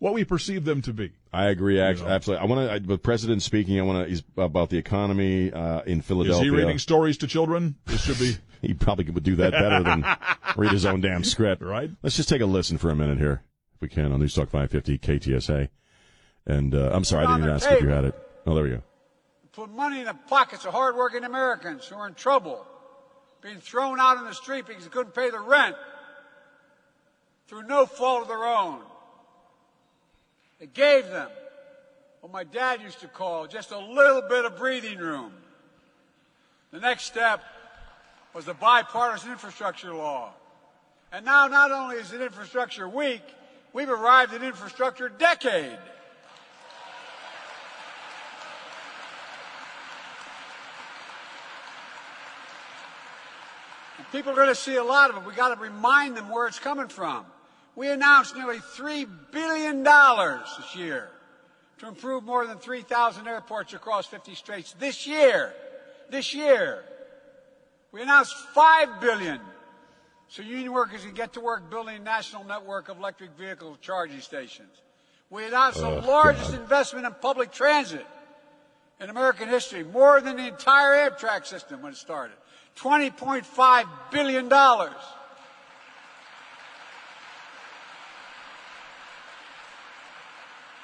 what we perceive them to be. I agree. act- know. Absolutely. I want to. With President speaking, I want to. He's about the economy uh, in Philadelphia. Is he reading stories to children? This should be [laughs] He probably would do that better than [laughs] read his own damn script. right. Let's just take a listen for a minute here, we can, on News Talk 550 KTSA. And uh, I'm sorry, I didn't even ask if you had it. Oh, there we go. put money in the pockets of hardworking Americans who are in trouble, being thrown out in the street because they couldn't pay the rent through no fault of their own. They gave them what my dad used to call just a little bit of breathing room. The next step was the bipartisan infrastructure law. And now not only is it infrastructure week, we've arrived at infrastructure decade. And people are going to see a lot of it. We've got to remind them where it's coming from. We announced nearly $3 billion this year to improve more than 3,000 airports across 50 states this year. This year. We announced $5 billion so union workers can get to work building a national network of electric vehicle charging stations. We announced the largest investment in public transit in American history, more than the entire Amtrak system when it started. $20.5 billion.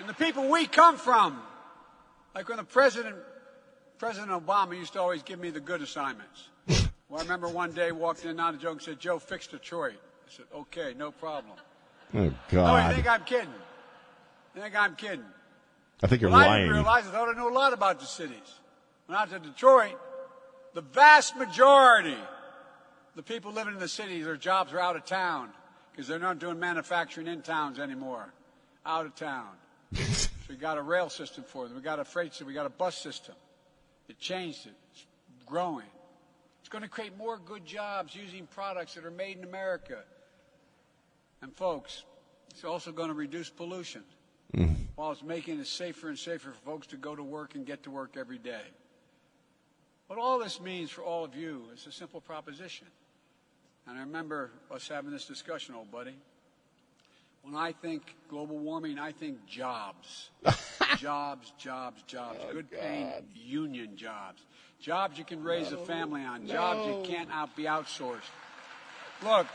And the people we come from, like when the president, President Obama used to always give me the good assignments. [laughs] well, I remember one day walked in, not a joke, and said, Joe, fix Detroit. I said, okay, no problem. Oh, God. Oh, you think I'm kidding? You think I'm kidding? I think you're Well, I didn't realize I thought I knew a lot about the cities. When I was in Detroit, the vast majority, the people living in the cities, their jobs are out of town because they're not doing manufacturing in towns anymore. Out of town. so we got a rail system for them. We got a freight system. We got a bus system. It changed it. It's growing. It's going to create more good jobs using products that are made in America. And folks, it's also going to reduce pollution mm. while it's making it safer and safer for folks to go to work and get to work every day. What all this means for all of you is a simple proposition. And I remember us having this discussion, old buddy. When I think global warming, I think jobs. [laughs] jobs, jobs, jobs. Oh, good paying union jobs. Jobs you can raise a family on. Jobs you can't out be outsourced. Look,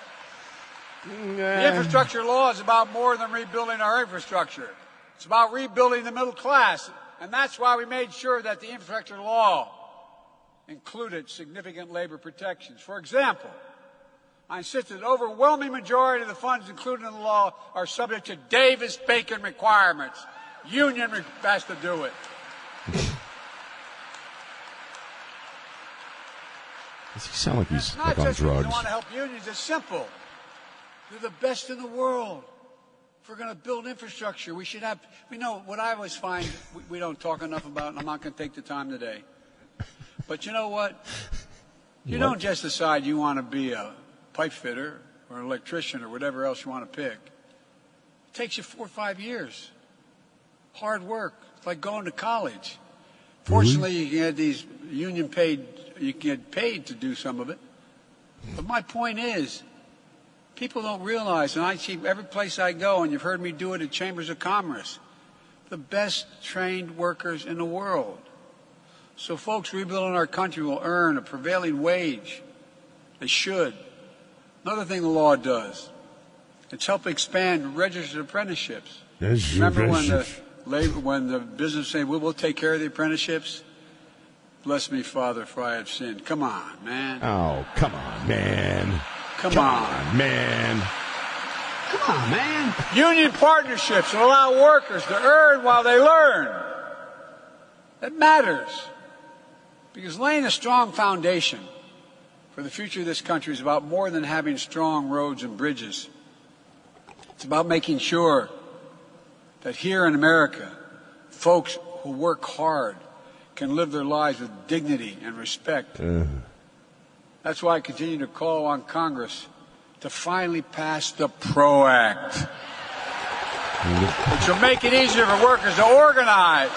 the infrastructure law is about more than rebuilding our infrastructure. It's about rebuilding the middle class. And that's why we made sure that the infrastructure law included significant labor protections. For example, I insist that the overwhelming majority of the funds included in the law are subject to Davis-Bacon requirements. Union has to do it. Does he sound like he's like on drugs? we want to help unions. It's simple. They're the best in the world. If we're going to build infrastructure, we should have. We know what I always find we, we don't talk enough about, and I'm not going to take the time today. But you know what? You What? don't just decide you want to be a pipe fitter or an electrician or whatever else you want to pick. It takes you four or five years. Hard work. It's like going to college. Fortunately, you can get these union paid, you get paid to do some of it. But my point is, people don't realize, and I see every place I go, and you've heard me do it at Chambers of Commerce, the best trained workers in the world. So folks rebuilding our country will earn a prevailing wage. They should. Another thing the law does, it's help expand registered apprenticeships. Remember when the labor, when the business say, "We will take care of the apprenticeships"? Bless me, Father, for I have sinned. Come on, man. Oh, come on, man. Come, Come on. on, man. Come on, man. Union partnerships that allow workers to earn while they learn. That matters. Because laying a strong foundation for the future of this country is about more than having strong roads and bridges. It's about making sure that here in America, folks who work hard can live their lives with dignity and respect. Mm-hmm. That's why I continue to call on Congress to finally pass the PRO Act, which will make it easier for workers to organize.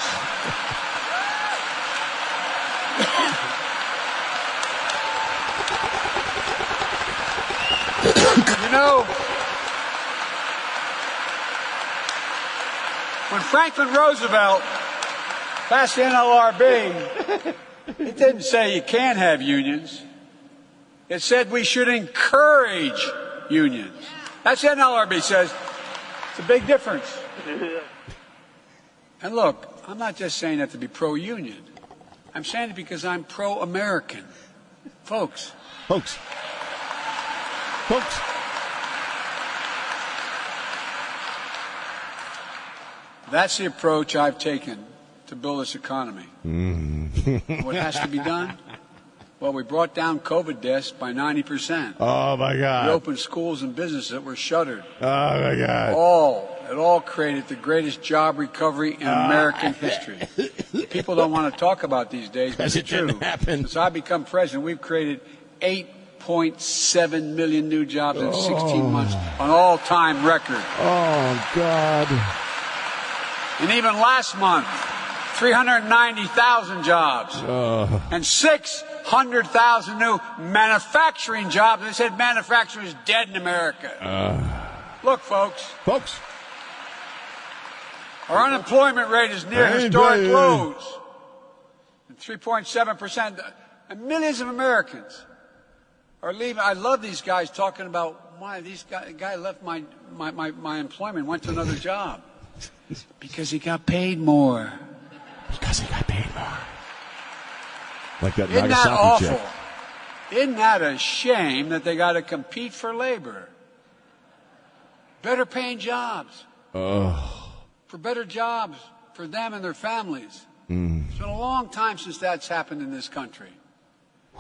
you know, when Franklin Roosevelt passed the NLRB, it didn't say you can't have unions. It said we should encourage unions. That's what NLRB says. It's a big difference. [laughs] And look, I'm not just saying that to be pro-union. I'm saying it because I'm pro-American. Folks. Folks. Folks. That's the approach I've taken to build this economy. Mm. what has to be done? Well, we brought down COVID deaths by 90%. Oh my God. We opened schools and businesses that were shuttered. Oh my God. All, it all created the greatest job recovery in ah. American history. People don't want to talk about these days, but it's it didn't true. happen. Since I become president, we've created 8.7 million new jobs in 16 months, an all-time record. Oh God. And even last month, 390,000 jobs Oh. and 600,000 new manufacturing jobs. They said manufacturing is dead in America. Uh. Look, folks. Folks. Our unemployment rate is near Hey, historic baby. lows. 3.7%. And millions of Americans are leaving. I love these guys talking about why these guy, guy left my, my, my, my employment, went to another job. [laughs] Because he got paid more. Because he got paid more. Like that Isn't that Nagasaki awful? chick. Isn't that a shame that they got to compete for labor? Better paying jobs, Oh. for better jobs for them and their families. Mm. It's been a long time since that's happened in this country.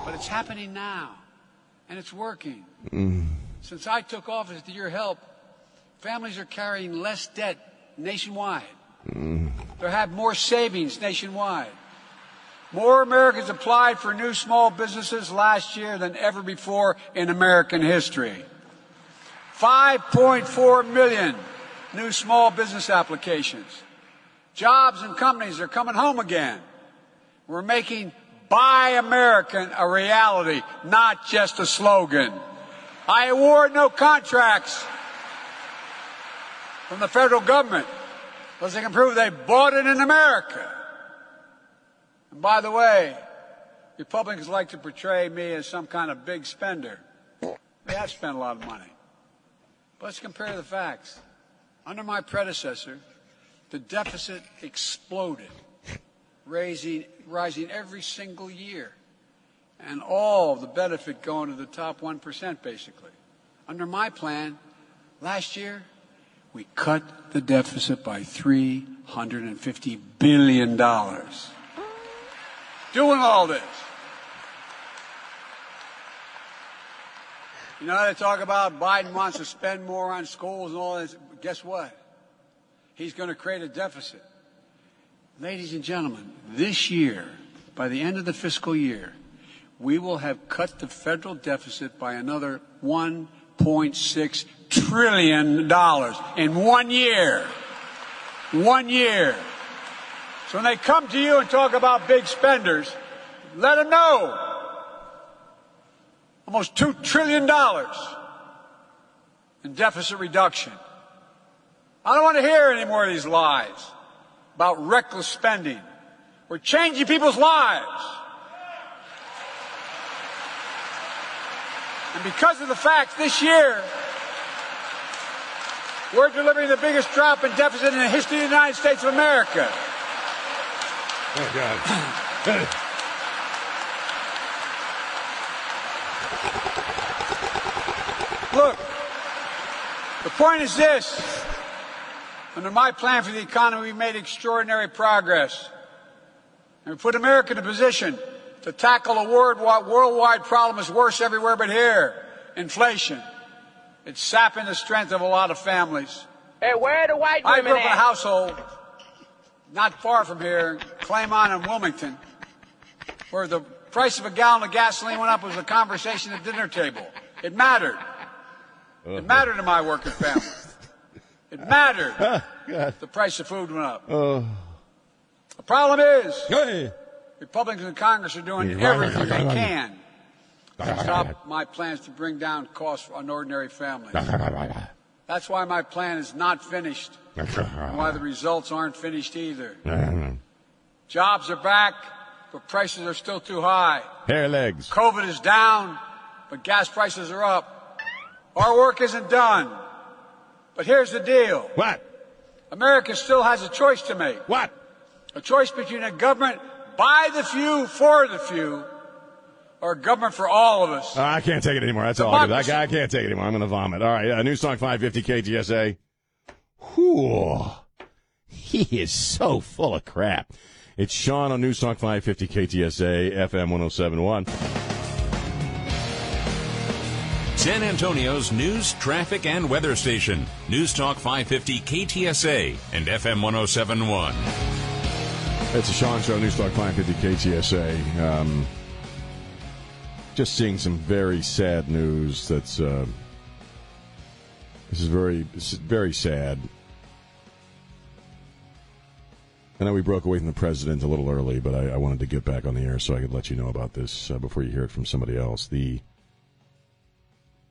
But it's happening now. And it's working. Mm. Since I took office with your help, families are carrying less debt nationwide. They have more savings nationwide. More Americans applied for new small businesses last year than ever before in American history. 5.4 million new small business applications. Jobs and companies are coming home again. We're making Buy American a reality, not just a slogan. I award no contracts from the federal government unless they can prove they bought it in America. And by the way, Republicans like to portray me as some kind of big spender. They have spent a lot of money. But let's compare the facts. Under my predecessor, the deficit exploded, raising, rising every single year. and all the benefit going to the top 1%, basically. Under my plan, last year, we cut the deficit by $350 billion. Doing all this. You know, how they talk about Biden wants to spend more on schools and all this. Guess what? He's going to create a deficit. Ladies and gentlemen, this year, by the end of the fiscal year, we will have cut the federal deficit by another $1.6 trillion in one year. One year. So when they come to you and talk about big spenders, let them know. Almost $2 trillion in deficit reduction. I don't want to hear any more of these lies about reckless spending. We're changing people's lives. And because of the fact this year, we're delivering the biggest drop in deficit in the history of the United States of America. Oh, God. [laughs] Look, the point is this. Under my plan for the economy, we made extraordinary progress. And we put America in a position to tackle a worldwide problem is worse everywhere but here inflation. It's sapping the strength of a lot of families. Hey, where are the white women I women grew up in a household not far from here, Claymont and Wilmington, where the price of a gallon of gasoline went up was a conversation at the dinner table. It mattered. It uh-huh. mattered to my working family. It mattered. [laughs] the price of food went up. Oh. The problem is, Republicans in Congress are doing everything they can to stop my plans to bring down costs on ordinary families. That's why my plan is not finished, [laughs] and why the results aren't finished either. Jobs are back, but prices are still too high. Hair legs. COVID is down, but gas prices are up. Our work isn't done. But here's the deal. What? America still has a choice to make. What? A choice between a government by the few, for the few, or government for all of us. Oh, I can't take it anymore. That's all. I, can- I, I can't take it anymore. I'm going to vomit. All right. Uh, News Talk 550 KTSA. Whew. He is so full of crap. It's Sean on News Talk 550 KTSA FM 1071. San Antonio's news, traffic, and weather station. News Talk 550 KTSA and FM 1071. It's a Sean Show, News Talk 550 KTSA. Um, just seeing some very sad news. That's uh, this is very this is very sad. I know we broke away from the president a little early, but I, I wanted to get back on the air so I could let you know about this uh, before you hear it from somebody else. The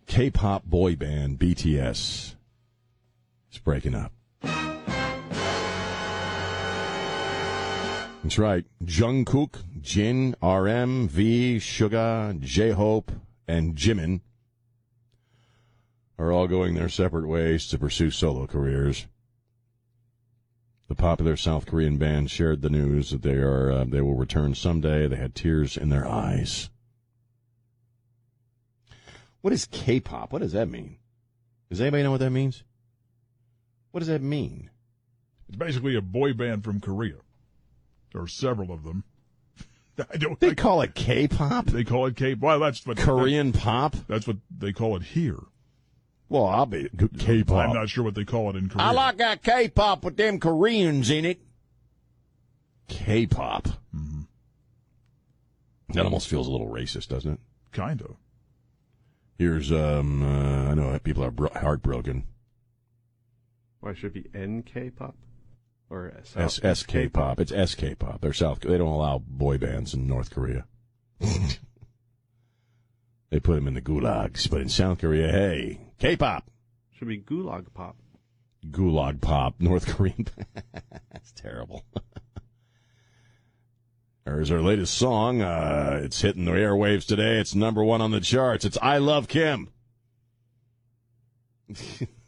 K-pop boy band BTS is breaking up. That's right. Jungkook, Jin, RM, V, Suga, J-Hope, and Jimin are all going their separate ways to pursue solo careers. The popular South Korean band shared the news that they are uh, they will return someday. They had tears in their eyes. What is K-pop? What does that mean? Does anybody know what that means? What does that mean? It's basically a boy band from Korea. There are several of them. [laughs] I don't. They I- call it K-pop. They call it K. Well, that's what Korean pop. That's what they call it here. Well, I'll be K-pop. I'm not sure what they call it in Korea. I like that K-pop with them Koreans in it. K-pop. Mm-hmm. That almost feels a little racist, doesn't it? Kind of. Here's um, uh, I know people are bro- heartbroken. Why should it be NK pop or S SK pop. It's SK pop. They're South. They don't allow boy bands in North Korea. [laughs] they put them in the gulags, but in South Korea, hey, K-pop, Should be Gulag pop. gulag pop, North Korean. [laughs] That's terrible. [laughs] There's our latest song. Uh, it's hitting the airwaves today. It's number one on the charts. It's "I Love Kim."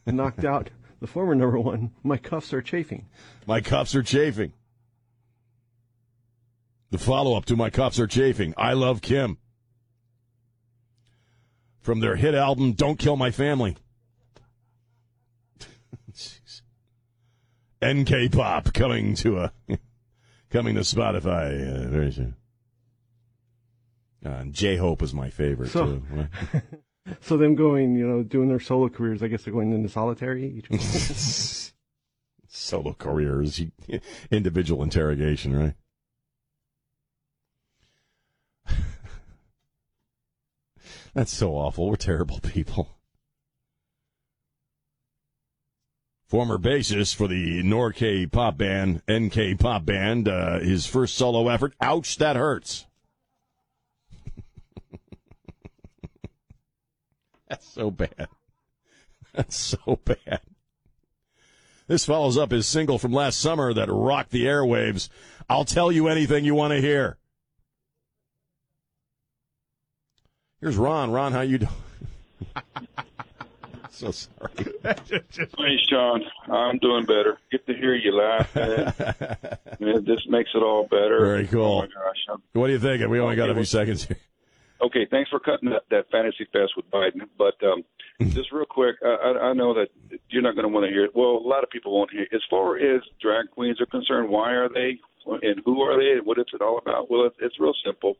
Knocked out the former number one. My cuffs are chafing. My cuffs are chafing. The follow up to My Cuffs Are Chafing. I Love Kim. from their hit album "Don't Kill My Family." [laughs] NK Pop coming to a [laughs] coming to Spotify uh, very soon. Uh, and J Hope is my favorite So- too. [laughs] [laughs] So them going, you know, doing their solo careers, I guess they're going into solitary. [laughs] Solo careers, [laughs] individual interrogation, right? That's so awful. We're terrible people. Former bassist for the Nork pop band, NK pop band, uh, his first solo effort. Ouch, that hurts. That's so bad. That's so bad. This follows up his single from last summer that rocked the airwaves. I'll tell you anything you want to hear. Here's Ron. Ron, how you doing? [laughs] so sorry. Hey, Sean. I'm doing better. Get to hear you laugh. [laughs] Man, this makes it all better. Very cool. Oh, my gosh. I'm- What do you think? We only got a few seconds here. Okay, thanks for cutting that, that fantasy fest with Biden. But um, just real quick, I, I know that you're not going to want to hear it. Well, a lot of people won't hear it. As far as drag queens are concerned, why are they and who are they and what is it all about? Well, it's, it's real simple.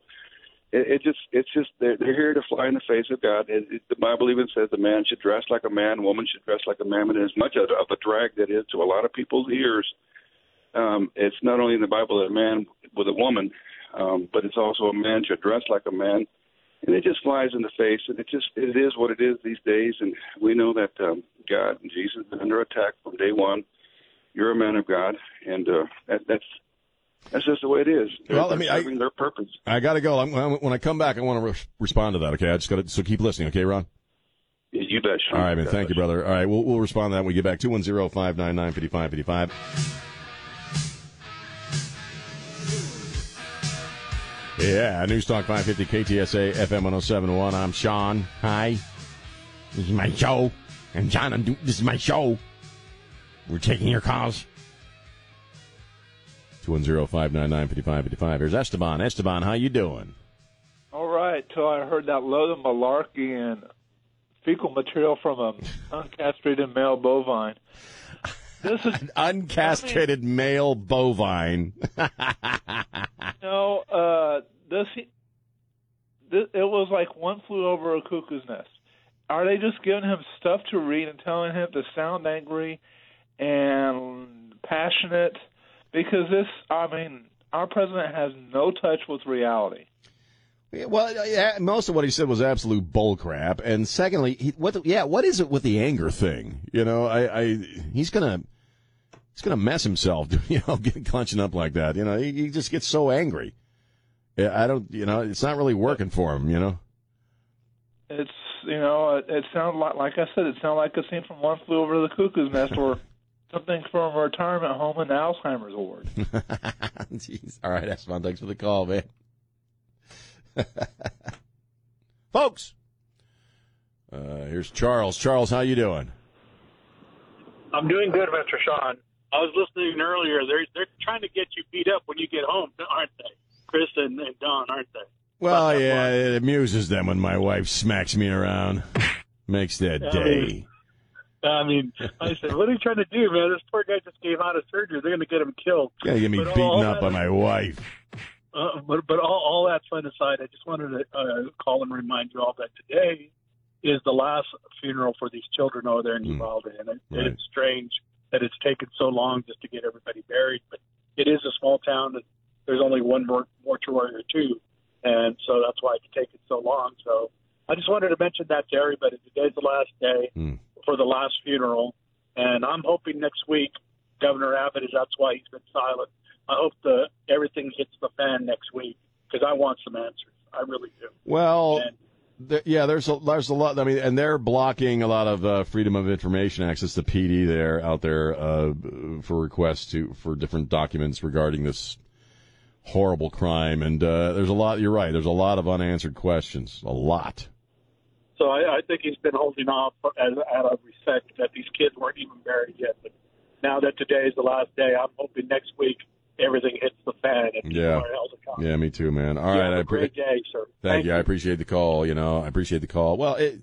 It, it just it's just they're, they're here to fly in the face of God. It, it, the Bible even says the man should dress like a man, woman should dress like a man. And as much of of a drag that is to a lot of people's ears, um, it's not only in the Bible that a man with a woman, um, but it's also a man should dress like a man and it just flies in the face and it just it is what it is these days and we know that um god and jesus have been under attack from day one you're a man of god and uh that, that's that's just the way it is They're- Well, I mean, I- their purpose I got to go. I'm, I'm- when I come back, I want to re- respond to that. Okay, I just got to. So keep listening. Okay, Ron. you bet Sean. All right, man. Thank you, brother. All right, we'll we'll respond to that when we get back. Two one zero five nine nine fifty five fifty five. Yeah, News Talk 550 KTSA FM 1071. I'm Sean. Hi. This is my show. I'm John. I'm do- this is my show. We're taking your calls. 210-599-5555. Here's Esteban. Esteban, how you doing? All right, till I heard that load of malarkey and fecal material from a uncastrated male bovine. This is Uncastrated male bovine. [laughs] no, uh, this, this it was like one flew over a cuckoo's nest. Are they just giving him stuff to read and telling him to sound angry and passionate? Because this, I mean, our president has no touch with reality. Well, most of what he said was absolute bullcrap. And secondly, he, what? The, yeah, what is it with the anger thing? You know, I, I he's gonna he's gonna mess himself. [laughs] You know, get clenching up like that. You know, he, he just gets so angry. Yeah, I don't. You know, it's not really working for him. You know. It's you know it, it sounded like like I said it sounds like a scene from One Flew Over the Cuckoo's Nest or [laughs] something from a retirement home in the Alzheimer's ward. [laughs] Jeez. All right, Esteban, thanks for the call, man. [laughs] Folks, uh, here's Charles. Charles, how you doing? I'm doing good, Mr. Sean. I was listening earlier. They're they're trying to get you beat up when you get home, aren't they? Chris and, and Don, aren't they? Well, yeah, it amuses them when my wife smacks me around. Makes their Yeah, I day. mean- I mean, I said, "What are you trying to do, man? This poor guy just came out of surgery. They're going to get him killed." Gonna get me But beaten up by my wife. Uh, but but all, all that fun aside, I just wanted to uh, call and remind you all that today is the last funeral for these children over there in Uvalde, and it, Right. it's strange that it's taken so long just to get everybody buried. But it is a small town, and there's only one mor- mortuary or two, and so that's why it's taken so long. So I just wanted to mention that to everybody. Today's the last day Hmm. for the last funeral, and I'm hoping next week Governor Abbott is. That's why he's been silent. I hope the everything hits the fan next week because I want some answers. I really do. Well, th- yeah, there's a there's a lot. I mean, and they're blocking a lot of uh, freedom of information access. The PD there out there uh, for requests to for different documents regarding this horrible crime. And uh, there's a lot. You're right. There's a lot of unanswered questions. A lot. So I, I think he's been holding off as, out of respect that these kids weren't even buried yet. But now that today is the last day, I'm hoping next week everything hits the fan and Yeah. are held accountable. talking. Yeah, me too, man. All You right, have I a great day, sir. Thank, Thank you. I appreciate the call. You know, I appreciate the call. Well, it,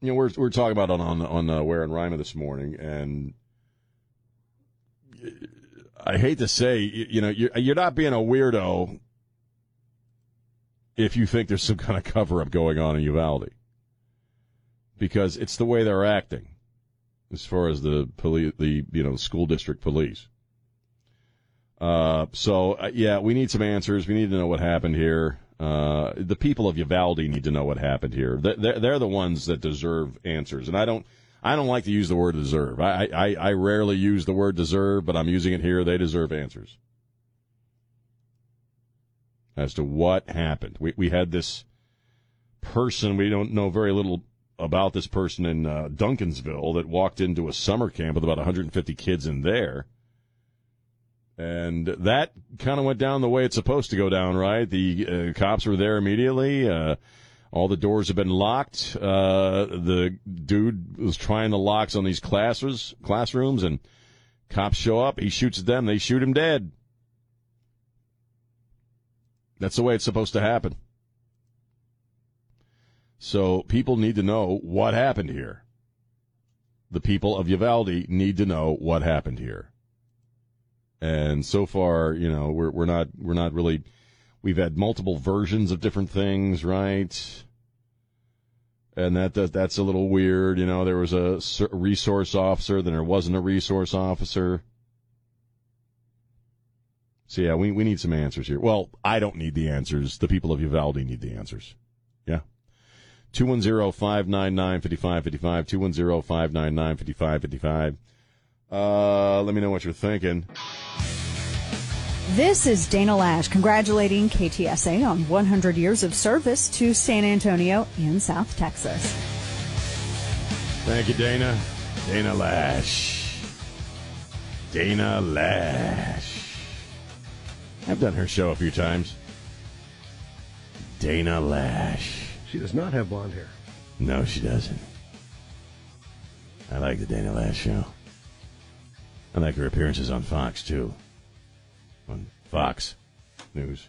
you know, we're we're talking about on on on uh, Ware and Rima this morning, and I hate to say, you, you know, you're you're not being a weirdo if you think there's some kind of cover up going on in Uvalde, because it's the way they're acting, as far as the police, the you know, school district police. Uh, so uh, yeah, we need some answers. We need to know what happened here. Uh, the people of Uvalde need to know what happened here. They're, they're the ones that deserve answers, and I don't. I don't like to use the word deserve. I, I, I rarely use the word deserve, but I'm using it here. They deserve answers as to what happened. We we had this person. We don't know very little about this person in uh, Duncanville that walked into a summer camp with about 150 kids in there. And that kind of went down the way it's supposed to go down, right? The uh, cops were there immediately. Uh, all the doors have been locked. Uh, the dude was trying the locks on these classes, classrooms, and cops show up. He shoots them. They shoot him dead. That's the way it's supposed to happen. So people need to know what happened here. The people of Uvalde need to know what happened here. And so far, you know, we're we're not we're not really we've had multiple versions of different things, right? And that, that that's a little weird, you know, there was a resource officer, then there wasn't a resource officer. So yeah, we we need some answers here. Well, I don't need the answers. The people of Uvalde need the answers. Yeah. 210-599-5555, 210-599-5555. Uh, let me know what you're thinking. This is Dana Loesch congratulating KTSA on 100 years of service to San Antonio and South Texas. Thank you, Dana. Dana Loesch. Dana Loesch. I've done her show a few times. Dana Loesch. She does not have blonde hair. No, she doesn't. I like the Dana Loesch show. I like her appearances on Fox, too. Fox News.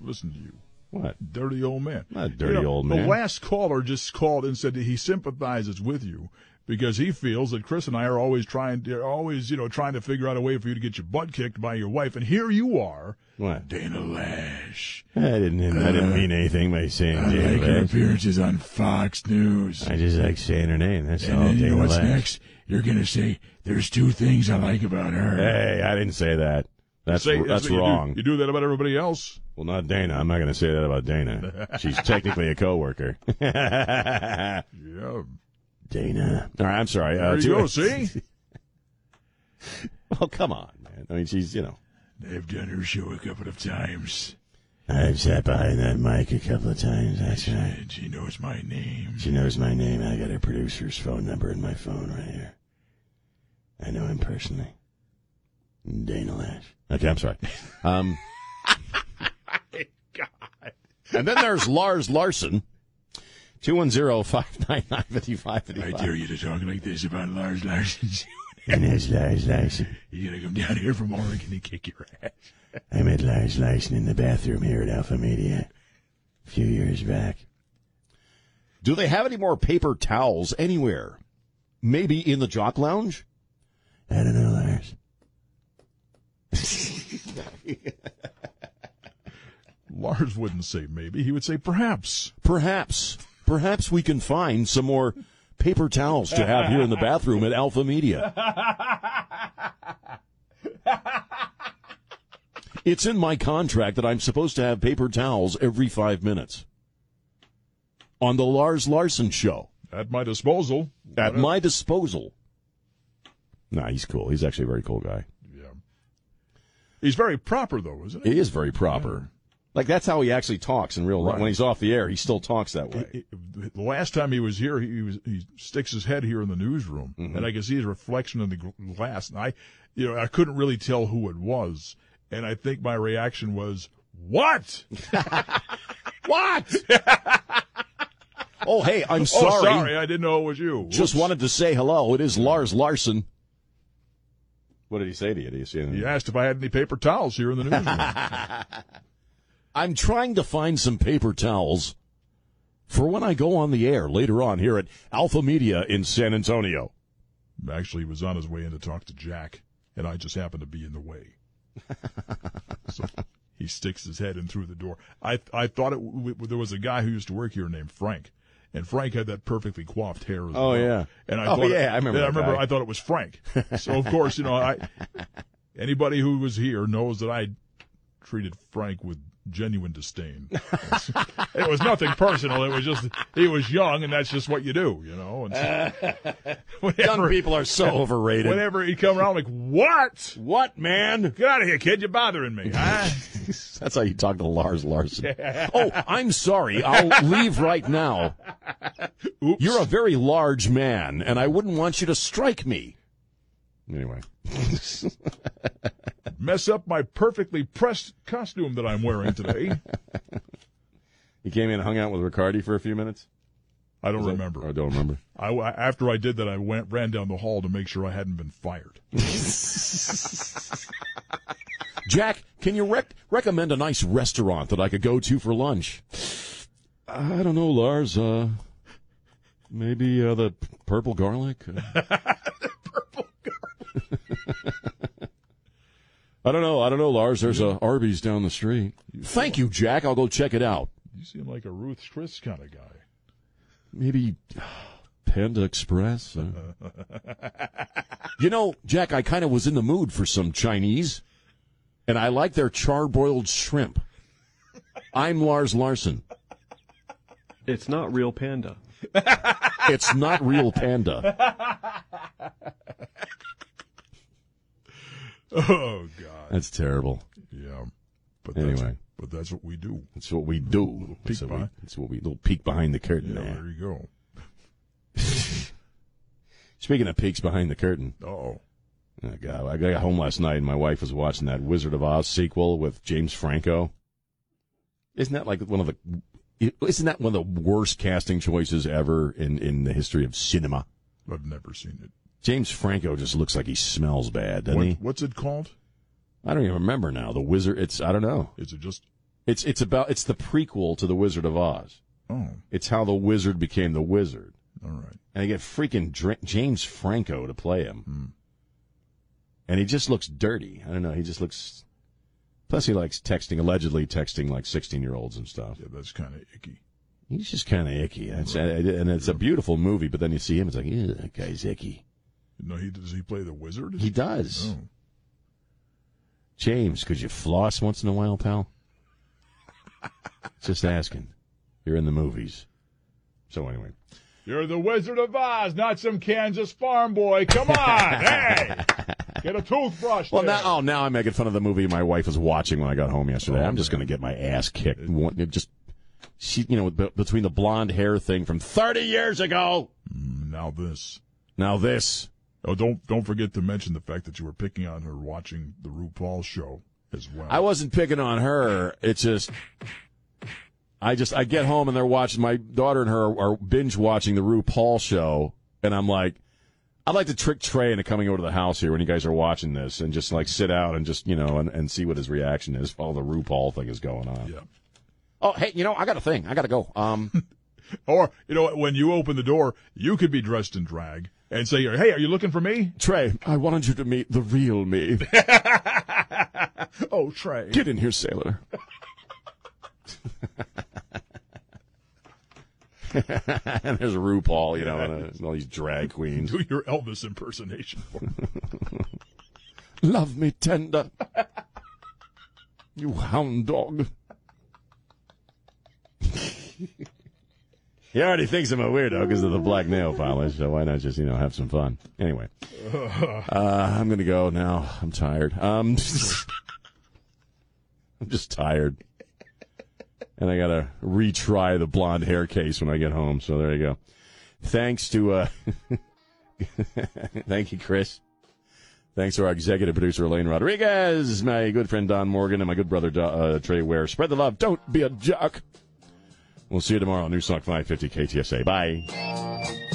Listen to you. What? Dirty old man. Not a dirty You know, old man. The last caller just called and said that he sympathizes with you because he feels that Chris and I are always trying to, always, you know, trying to figure out a way for you to get your butt kicked by your wife. And here you are. What? Dana Loesch. I didn't. I didn't uh, mean anything by saying I Dana like her Loesch. appearances on Fox News. I just like saying her name. That's and all. then you know what's Loesch. next? You're gonna say there's two things I like about her. Hey, I didn't say that. That's Say- that's what you do. wrong. You do that about everybody else. Well, not Dana. I'm not going to say that about Dana. [laughs] She's technically a coworker. [laughs] Yeah. Dana. All right, I'm sorry. There uh, you go. [laughs] See, oh, come on, man. I mean, she's you know. they've done her show a couple of times. I've sat behind that mic a couple of times. That's right. She knows my name. She knows my name. I got her producer's phone number in my phone right here. I know him personally. Dana Loesch. Okay, I'm sorry. Um, [laughs] and then there's Lars Larson. 210-599-5555. I dare you to talk like this about Lars Larson. [laughs] And there's Lars Larson. You're gonna come down here from Oregon and kick your ass. I met Lars Larson in the bathroom here at Alpha Media a few years back. Do they have any more paper towels anywhere? Maybe in the Jock Lounge? I don't know, [laughs] Lars. Wouldn't say maybe. He would say perhaps. Perhaps. Perhaps we can find some more paper towels to have here in the bathroom at Alpha Media. [laughs] It's in my contract that I'm supposed to have paper towels every five minutes. On the Lars Larson show. At my disposal. At my disposal. Nah, he's cool. He's actually a very cool guy. He's very proper though, isn't he? He is very proper. Like that's how he actually talks in real life. Right. When he's off the air, he still talks that way. He- he- the last time he was here, he was he sticks his head here in the newsroom, Mm-hmm. and I can see his reflection in the glass. And I, you know, I couldn't really tell who it was, and I think my reaction was, "What? [laughs] what? oh, hey, I'm Oh, sorry. sorry, I didn't know it was you. Just Whoops. wanted to say hello. It is Lars Larson. What did he say to you? You see anything? He asked if I had any paper towels here in the [laughs] newsroom. I'm trying to find some paper towels for when I go on the air later on here at Alpha Media in San Antonio. Actually, he was on his way in to talk to Jack, and I just happened to be in the way. [laughs] so he sticks his head in through the door. I I thought it w- there was a guy who used to work here named Frank, and Frank had that perfectly coiffed hair. As Oh, well. yeah. and I Oh, thought it- yeah, I remember I remember guy. I thought it was Frank. [laughs] So of course, you know, I anybody who was here knows that I treated Frank with genuine disdain. [laughs] it was nothing personal. It was just he was young, and that's just what you do, you know. And so, [laughs] Young people are so overrated. Whenever he come around, I'm like, what? What, man? Get out of here, kid! You're bothering me. Huh? [laughs] That's how you talk to Lars Larson. oh, I'm sorry. I'll leave right now. You're a very large man, and I wouldn't want you to strike me. Anyway. Mess up my perfectly pressed costume that I'm wearing today. [laughs] You came in and hung out with Riccardi for a few minutes? I don't that- remember. I don't remember. [laughs] I, after I did that, I went ran down the hall to make sure I hadn't been fired. [laughs] Jack, can you rec- recommend a nice restaurant that I could go to for lunch? I don't know, Lars. Uh, maybe uh, the p- purple garlic. I don't know. I don't know, Lars. There's a Arby's down the street. Thank you, Jack. I'll go check it out. You seem like a Ruth Chris kind of guy. Maybe Panda Express. uh. [laughs] you know, Jack, I kind of was in the mood for some Chinese, and I like their charbroiled shrimp. I'm Lars Larson. It's not real panda. It's not real panda. [laughs] [laughs] Oh God. That's terrible. Yeah. But that's, Anyway, but that's what we do. that's what we do. peek That's what we, that's what we little peek behind the curtain Yeah, there. there you go. [laughs] Speaking of peeks behind the curtain, Oh, oh God, I got home last night and my wife was watching that Wizard of Oz sequel with James Franco. Isn't that like one of the? Isn't that one of the worst casting choices ever in in the history of cinema? I've never seen it. James Franco just looks like he smells bad, doesn't What, he? what's it called? I don't even remember now. The Wizard. It's I don't know. Is it just? It's it's about it's the prequel to the Wizard of Oz. Oh, It's how the wizard became the wizard, all right. and they get freaking Dr- James Franco to play him, Hmm. and he just looks dirty. I don't know. He just looks. Plus, he likes texting, allegedly texting like sixteen year olds and stuff. Yeah, that's kind of icky. He's just kind of icky. That's, and it's a beautiful movie, but then you see him, it's like, ew, that guy's icky. No, he does he play the wizard? He does. Oh. James, could you floss once in a while, pal? [laughs] Just asking. You're in the movies. So anyway. You're the Wizard of Oz, not some Kansas farm boy. Come on, [laughs] hey, get a toothbrush. Well, there. now, oh, now I'm making fun of the movie my wife was watching when I got home yesterday. Oh, I'm just going to get my ass kicked. It Just, she, you know, between the blonde hair thing from 30 years ago. Mm, now this. Now this. Oh, don't don't forget to mention the fact that you were picking on her watching the RuPaul show as well. I wasn't picking on her. It's just, I just, I get home and they're watching, my daughter and her are binge watching the RuPaul show. And I'm like, I'd like to trick Trey into coming over to the house here when you guys are watching this and just like sit out and just, you know, and, and see what his reaction is while the RuPaul thing is going on. Yeah. Oh, hey, you know, I got a thing. I got to go. Um, [laughs] Or you know, when you open the door, you could be dressed in drag and say, "Hey, are you looking for me?" Trey, I wanted you to meet the real me. [laughs] oh, Trey, Get in here, sailor. and [laughs] there's RuPaul, you know, and, uh, and all these drag queens. do your Elvis impersonation. For. [laughs] Love me tender. you hound dog. He already thinks I'm a weirdo because of the black nail polish, so why not just, you know, have some fun? Anyway, [laughs] uh, I'm going to go now. I'm tired. Um, [laughs] I'm just tired. And I got to retry the blonde hair case when I get home, so there you go. Thanks to, uh, [laughs] thank you, Chris. Thanks to our executive producer, Elaine Rodriguez, my good friend Don Morgan, and my good brother uh, Trey Ware. Spread the love. Don't be a jock. We'll see you tomorrow on Newstalk 550 KTSA. Bye.